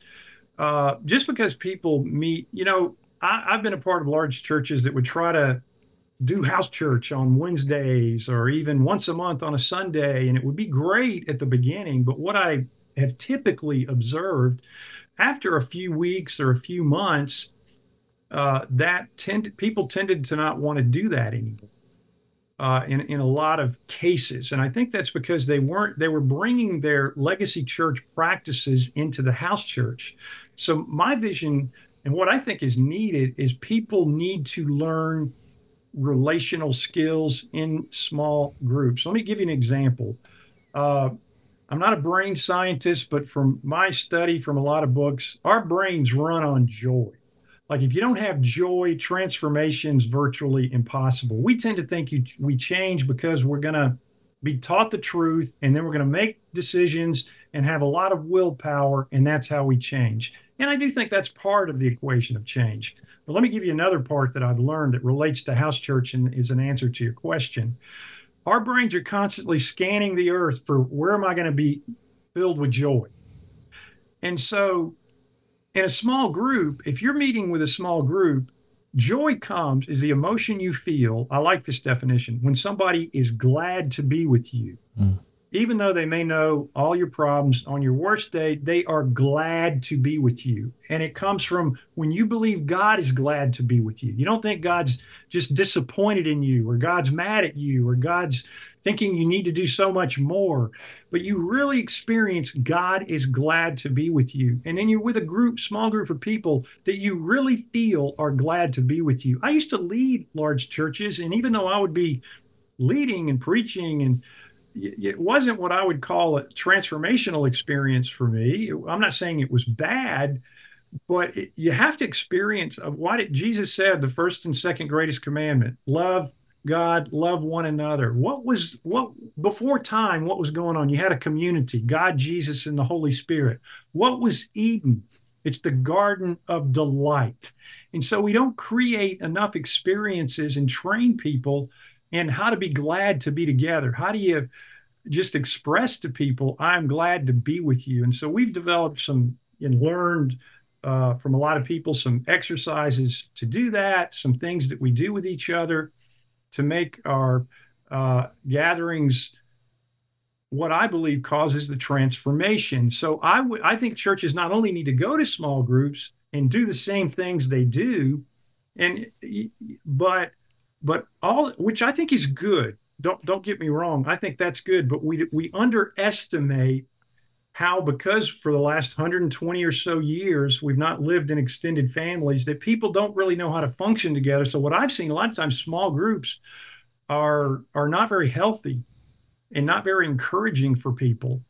Uh, just because people meet, you know, I, I've been a part of large churches that would try to do house church on Wednesdays or even once a month on a Sunday. And it would be great at the beginning. But what I have typically observed after a few weeks or a few months, uh, that tend people tended to not want to do that anymore. uh, in in a lot of cases, and I think that's because they weren't they were bringing their legacy church practices into the house church. So my vision and what I think is needed is people need to learn relational skills in small groups. Let me give you an example. Uh, I'm not a brain scientist, but from my study, from a lot of books, our brains run on joy. Like if you don't have joy, transformation is virtually impossible. We tend to think you, we change because we're going to be taught the truth and then we're going to make decisions and have a lot of willpower, and that's how we change. And I do think that's part of the equation of change. But let me give you another part that I've learned that relates to house church and is an answer to your question. Our brains are constantly scanning the earth for where am I going to be filled with joy? And so in a small group, if you're meeting with a small group, joy comes is the emotion you feel. I like this definition when somebody is glad to be with you. Mm even though they may know all your problems on your worst day, they are glad to be with you. And it comes from when you believe God is glad to be with you. You don't think God's just disappointed in you or God's mad at you or God's thinking you need to do so much more, but you really experience God is glad to be with you. And then you're with a group, small group of people that you really feel are glad to be with you. I used to lead large churches, and even though I would be leading and preaching and it wasn't what I would call a transformational experience for me. I'm not saying it was bad, but it, you have to experience of what it, Jesus said the first and second greatest commandment love God, love one another. What was what before time? What was going on? You had a community, God, Jesus, and the Holy Spirit. What was Eden? It's the garden of delight. And so we don't create enough experiences and train people and how to be glad to be together. How do you just express to people, I'm glad to be with you? And so we've developed some and learned uh, from a lot of people some exercises to do that, some things that we do with each other to make our uh, gatherings what I believe causes the transformation. So I I think churches not only need to go to small groups and do the same things they do, and but but all which I think is good. Don't don't get me wrong. I think that's good, but we we underestimate how because for the last 120 or so years we've not lived in extended families that people don't really know how to function together. So what I've seen a lot of times small groups are are not very healthy and not very encouraging for people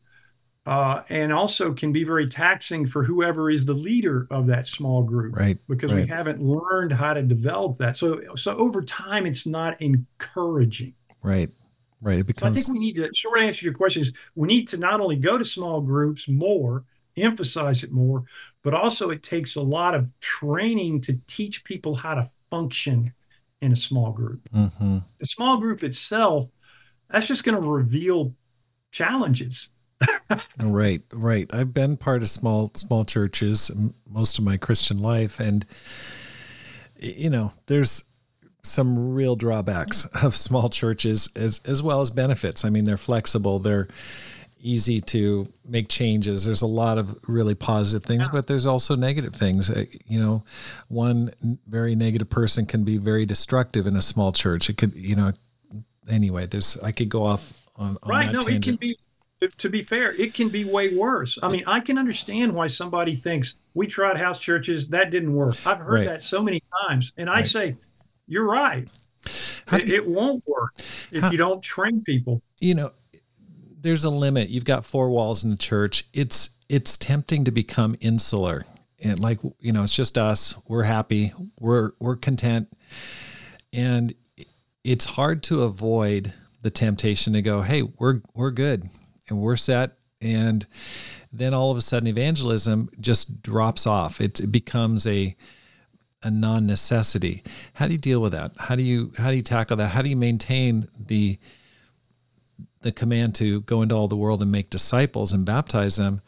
uh, and also can be very taxing for whoever is the leader of that small group, right? Because right. we haven't learned how to develop that. So, so over time, it's not encouraging. Right, right. It becomes. So I think we need to. Short answer to your question is: we need to not only go to small groups more, emphasize it more, but also it takes a lot of training to teach people how to function in a small group. Mm-hmm. The small group itself, that's just going to reveal challenges right, right. I've been part of small small churches most of my Christian life, and you know, there's some real drawbacks of small churches as as well as benefits. I mean, they're flexible. They're easy to make changes. There's a lot of really positive things, but there's also negative things. Uh, you know, one very negative person can be very destructive in a small church. It could, you know, anyway. There's I could go off on, on right. no, tangent. it can be to, be fair, it can be way worse. I mean, I can understand why somebody thinks we tried house churches, that didn't work. I've heard right. that so many times. And I say, you're right. It, it, won't work if how, you don't train people. You know, there's a limit. You've got four walls in the church. It's it's tempting to become insular. And like, you know, it's just us. We're happy. We're we're content. And it's hard to avoid the temptation to go, "Hey, we're we're good and we're set and then all of a sudden evangelism just drops off. It, it becomes a a non-necessity. How do you deal with that? How do you how do you tackle that? How do you maintain the the command to go into all the world and make disciples and baptize them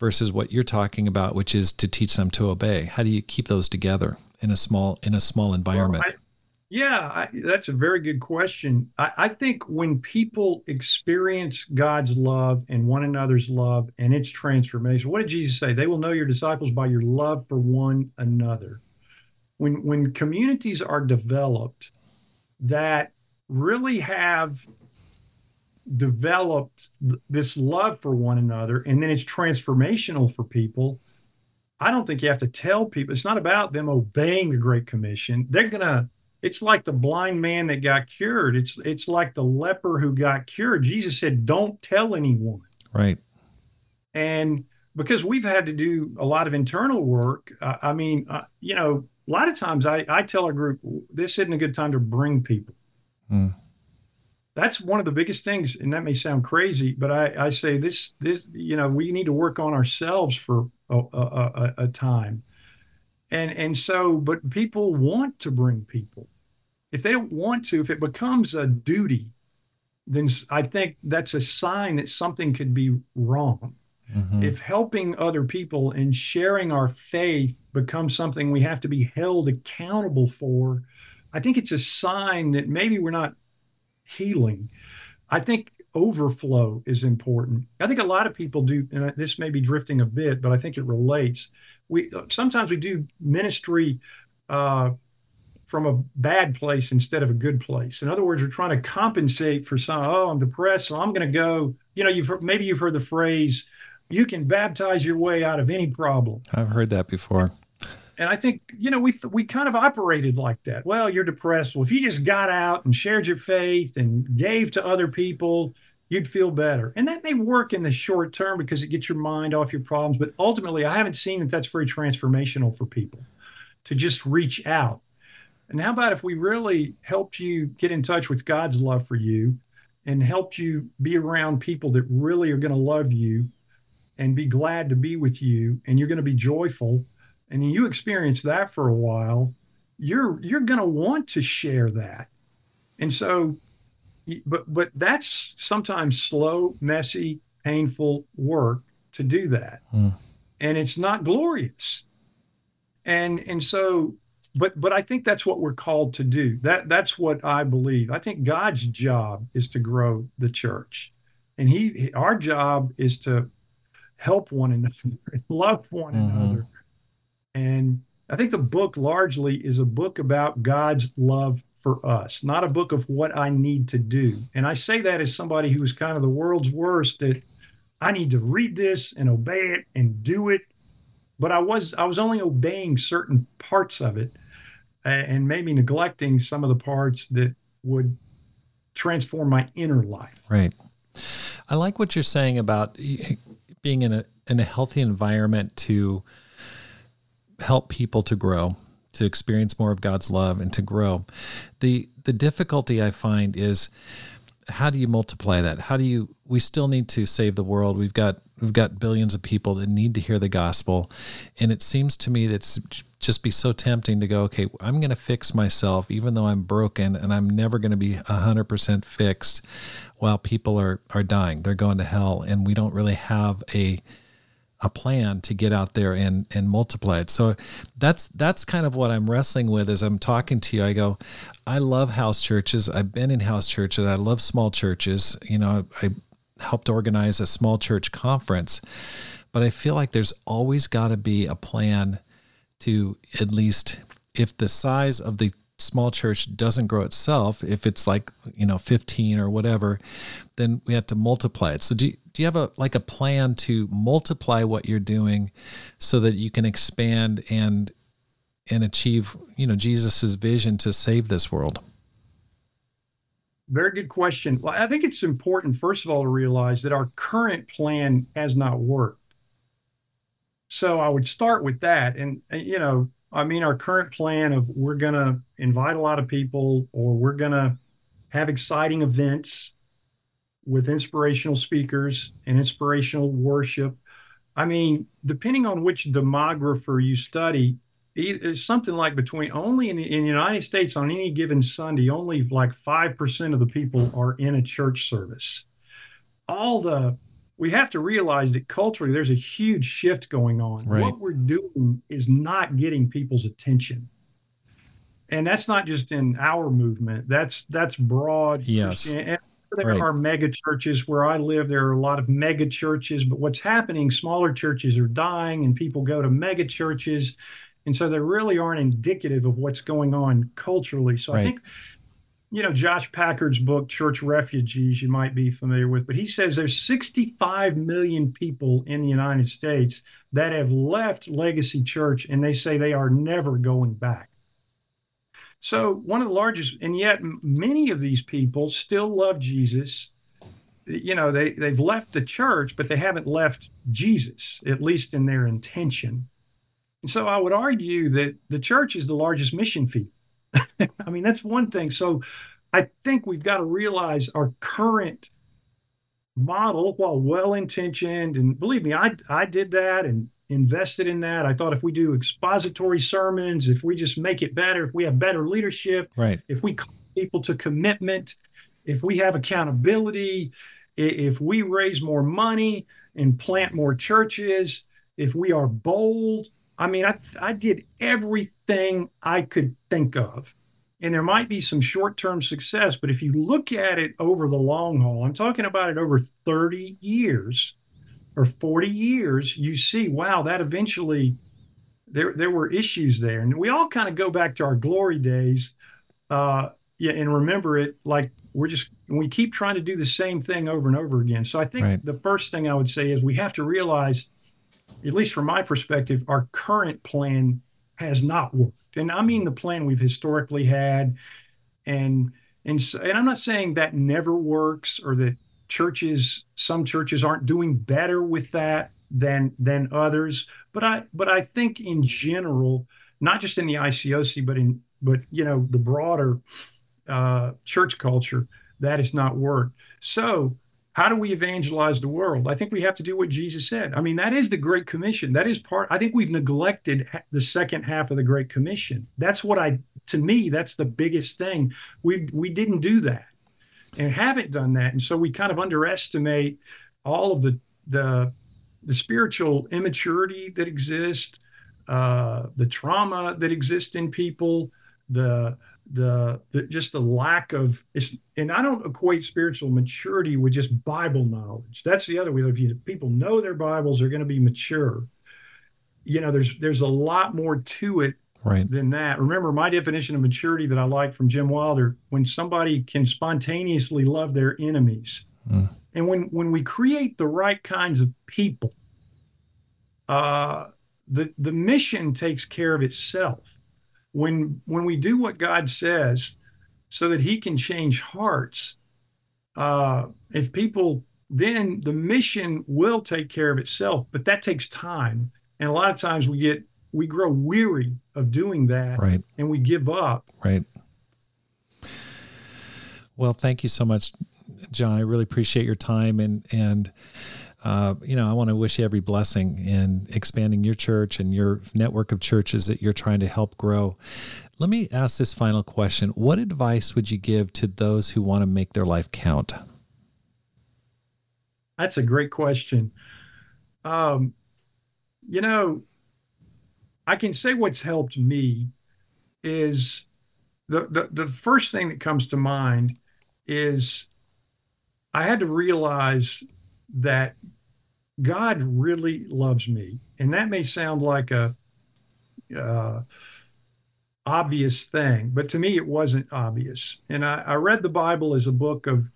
versus what you're talking about which is to teach them to obey? How do you keep those together in a small in a small environment? well, yeah, I, that's a very good question. I, I, think when people experience God's love and one another's love and its transformation, what did Jesus say? They will know your disciples by your love for one another. When when communities are developed that really have developed this love for one another and then it's transformational for people i don't think you have to tell people it's not about them obeying the great commission they're gonna it's like the blind man that got cured. It's it's like the leper who got cured. Jesus said don't tell anyone. Right. And because we've had to do a lot of internal work uh, i mean uh, you know a lot of times I, I tell a group this isn't a good time to bring people. Mm that's one of the biggest things and that may sound crazy but i, I say this this you know we need to work on ourselves for a, a, a, time. And and so but people want to bring people if they don't want to if it becomes a duty then i think that's a sign that something could be wrong mm-hmm. if helping other people and sharing our faith becomes something we have to be held accountable for i think it's a sign that maybe we're not healing. I think overflow is important. I think a lot of people do, and this may be drifting a bit, but I think it relates. We sometimes we do ministry uh, from a bad place instead of a good place. In other words, we're trying to compensate for some. Oh, I'm depressed, so I'm going to go. You know, you've heard, maybe you've heard the phrase, "You can baptize your way out of any problem." I've heard that before and I think you know we we kind of operated like that. Well, you're depressed. Well, if you just got out and shared your faith and gave to other people, you'd feel better. And that may work in the short term because it gets your mind off your problems. But ultimately, I haven't seen that that's very transformational for people to just reach out. And how about if we really helped you get in touch with God's love for you and helped you be around people that really are going to love you and be glad to be with you and you're going to be joyful and you experience that for a while, you're you're going to want to share that. And so but but that's sometimes slow, messy, painful work to do that. Mm. And it's not glorious. And and so but but I think that's what we're called to do. That that's what I believe. I think God's job is to grow the church. And he our job is to help one another, love one mm-hmm. another, and I think the book largely is a book about God's love for us, not a book of what I need to do. And I say that as somebody who's kind of the world's worst that I need to read this and obey it and do it. But I was I was only obeying certain parts of it and maybe neglecting some of the parts that would transform my inner life. Right. I like what you're saying about eh, being in a in a healthy environment to help people to grow, to experience more of God's love and to grow. The the difficulty I find is how do you multiply that? How do you we still need to save the world. We've got we've got billions of people that need to hear the gospel. And it seems to me that's just be so tempting to go, okay, I'm going to fix myself even though I'm broken and I'm never going to be 100% fixed while people are are dying. They're going to hell and we don't really have a a plan to get out there and and multiply it. So that's that's kind of what I'm wrestling with as I'm talking to you. I go, I love house churches. I've been in house churches. I love small churches. You know, I helped organize a small church conference, but I feel like there's always got to be a plan to at least if the size of the small church doesn't grow itself, if it's like, you know, 15 or whatever, then we have to multiply it. So do you, do you have a like a plan to multiply what you're doing so that you can expand and and achieve, you know, Jesus's vision to save this world? Very good question. Well, I think it's important, first of all, to realize that our current plan has not worked. So I would start with that. And, uh, you know, I mean, our current plan of we're going to invite a lot of people or we're going to have exciting events with inspirational speakers and inspirational worship. I mean, depending on which demographer you study, Uh, something like between only in the, in the United States on any given Sunday, only like 5% of the people are in a church service. All the we have to realize that culturally there's a huge shift going on. Right. What we're doing is not getting people's attention. And that's not just in our movement. That's that's broad. Yes. And there right. are mega churches where I live. There are a lot of mega churches, but what's happening? Smaller churches are dying, and people go to mega churches, and so they really aren't indicative of what's going on culturally. So right. I think you know, Josh Packard's book, Church Refugees, you might be familiar with, but he says there's 65 million people in the United States that have left Legacy Church and they say they are never going back. So, one of the largest, and yet many of these people still love Jesus. You know, they, they've left the church, but they haven't left Jesus, at least in their intention. And so I would argue that the church is the largest mission field I mean, that's one thing. So I think we've got to realize our current model, while well intentioned, and believe me, I, I did that and invested in that. I thought if we do expository sermons, if we just make it better, if we have better leadership, right. if we call people to commitment, if we have accountability, if we raise more money and plant more churches, if we are bold, I mean, I, I did everything I could think of. And there might be some short term success, but if you look at it over the long haul, I'm talking about it over 30 years or 40 years, you see, wow, that eventually there, there were issues there. And we all kind of go back to our glory days. Uh, yeah, and remember it like we're just we keep trying to do the same thing over and over again. So I think right. the first thing I would say is we have to realize at least from my perspective, our current plan has not worked. And I mean the plan we've historically had. And and, so, and I'm not saying that never works or that churches, some churches aren't doing better with that than than others. But I but I think in general, not just in the ICOC, but in but you know the broader uh, church culture, that has not worked. So how do we evangelize the world? I think we have to do what Jesus said. I mean, that is the Great Commission. That is part, I think we've neglected the second half of the Great Commission. That's what I, to me, that's the biggest thing. We, we didn't do that and haven't done that. And so we kind of underestimate all of the, the, the spiritual immaturity that exists, uh, the trauma that exists in people, the, the, the just the lack of it's and I don't equate spiritual maturity with just Bible knowledge. That's the other way. If you, people know their Bibles, they're going to be mature. You know, there's there's a lot more to it right. than that. Remember my definition of maturity that I like from Jim Wilder: when somebody can spontaneously love their enemies, mm. and when when we create the right kinds of people, uh, the the mission takes care of itself when when we do what God says, so that He can change hearts. Uh, if people then the mission will take care of itself, but that takes time, and a lot of times we get we grow weary of doing that, right? And we give up, right? Well, thank you so much, John. I really appreciate your time and and uh, you know, I want to wish you every blessing in expanding your church and your network of churches that you're trying to help grow. Let me ask this final question. What advice would you give to those who want to make their life count? That's a great question. Um, you know, I can say what's helped me is the, the the first thing that comes to mind is I had to realize that God really loves me. And that may sound like a uh, obvious thing, but to me, it wasn't obvious. And I, I read the Bible as a book of,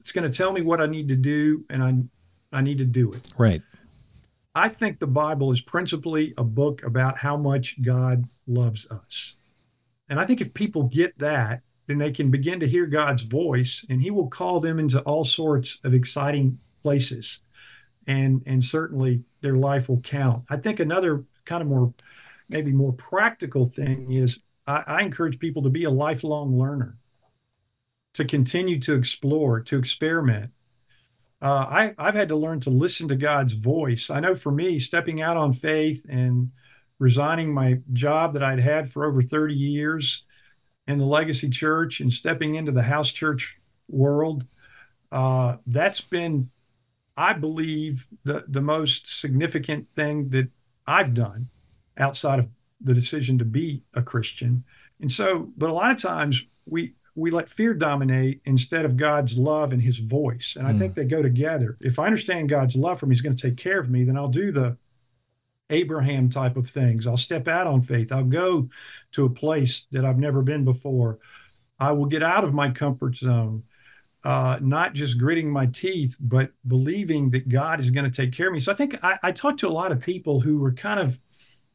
it's going to tell me what I need to do, and I, I need to do it. Right. I think the Bible is principally a book about how much God loves us. And I think if people get that, then they can begin to hear God's voice, and He will call them into all sorts of exciting places and and certainly their life will count i think another kind of more maybe more practical thing is I, I encourage people to be a lifelong learner to continue to explore to experiment uh, I, I've had to learn to listen to God's voice. I know for me, stepping out on faith and resigning my job that I'd had for over 30 years in the Legacy Church and stepping into the house church world, uh, that's been I believe the the most significant thing that I've done outside of the decision to be a Christian. And so, but a lot of times we we let fear dominate instead of God's love and his voice. And I mm. think they go together. If I understand God's love for me, he's going to take care of me, then I'll do the Abraham type of things. I'll step out on faith. I'll go to a place that I've never been before. I will get out of my comfort zone, uh, not just gritting my teeth, but believing that God is going to take care of me. So I think I, I talked to a lot of people who were kind of,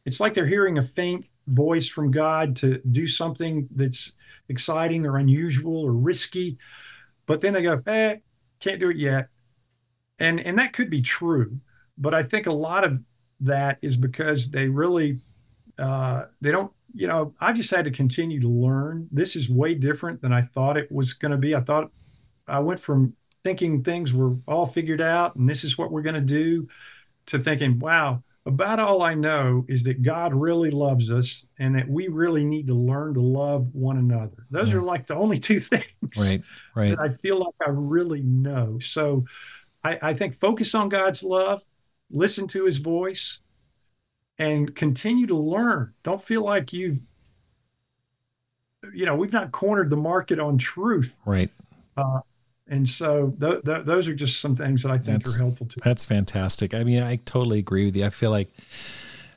it's like they're hearing a faint voice from God to do something that's exciting or unusual or risky, but then they go, eh, can't do it yet. And, and that could be true, but I think a lot of that is because they really, uh, they don't you know, I just had to continue to learn. This is way different than I thought it was going to be. I thought I went from thinking things were all figured out and this is what we're going to do to thinking, wow, about all I know is that God really loves us and that we really need to learn to love one another. Those yeah. are like the only two things right, right. that I feel like I really know. So I, I think focus on God's love, listen to his voice, and continue to learn. Don't feel like you've, you know, we've not cornered the market on truth. Right. Uh, and so th- th- those are just some things that I think that's, are helpful to. That's fantastic. I mean, I totally agree with you. I feel like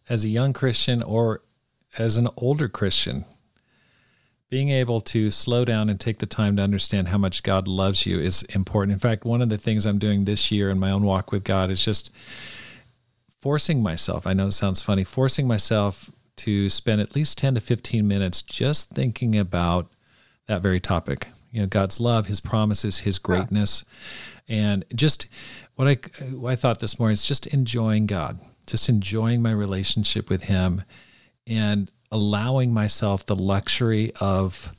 as a young Christian or as an older Christian, being able to slow down and take the time to understand how much God loves you is important. In fact, one of the things I'm doing this year in my own walk with God is just forcing myself, I know it sounds funny, forcing myself to spend at least 10 to 15 minutes just thinking about that very topic. You know, God's love, his promises, his greatness. Yeah. And just what I what I thought this morning is just enjoying God, just enjoying my relationship with him and allowing myself the luxury of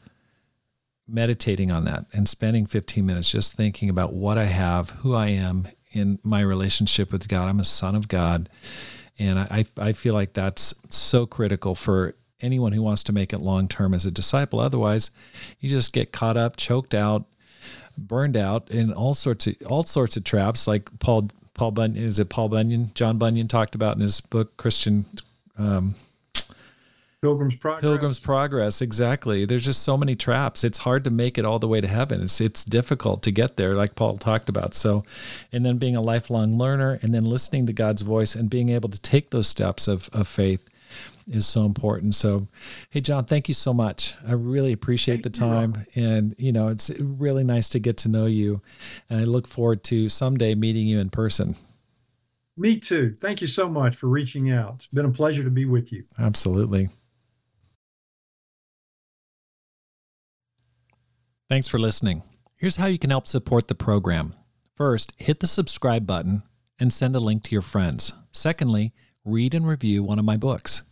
meditating on that and spending 15 minutes just thinking about what I have, who I am, in my relationship with God. I'm a son of God. And I, I feel like that's so critical for anyone who wants to make it long term as a disciple. Otherwise, you just get caught up, choked out, burned out in all sorts of all sorts of traps, like Paul Paul Bunyan is it Paul Bunyan John Bunyan talked about in his book Christian um, Pilgrim's Progress. Pilgrim's Progress, exactly. There's just so many traps. It's hard to make it all the way to heaven. It's it's difficult to get there, like Paul talked about. So, and then being a lifelong learner, and then listening to God's voice, and being able to take those steps of of faith is so important. So, hey John, thank you so much. I really appreciate thank the time, you. and you know, it's really nice to get to know you, and I look forward to someday meeting you in person. Me too. Thank you so much for reaching out. It's been a pleasure to be with you. Absolutely. Thanks for listening. Here's how you can help support the program. First, hit the subscribe button and send a link to your friends. Secondly, read and review one of my books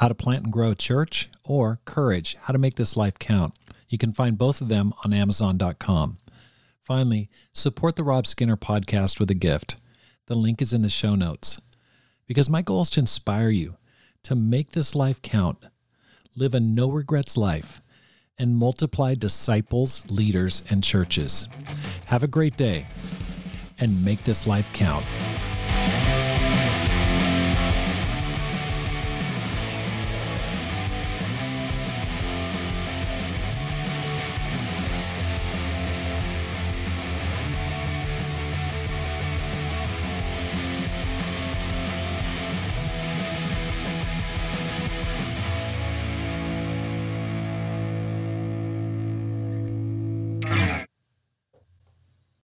How to Plant and Grow a Church or Courage How to Make This Life Count. You can find both of them on Amazon.com. Finally, support the Rob Skinner podcast with a gift. The link is in the show notes. Because my goal is to inspire you to make this life count, live a no regrets life and multiply disciples, leaders, and churches. Have a great day and make this life count.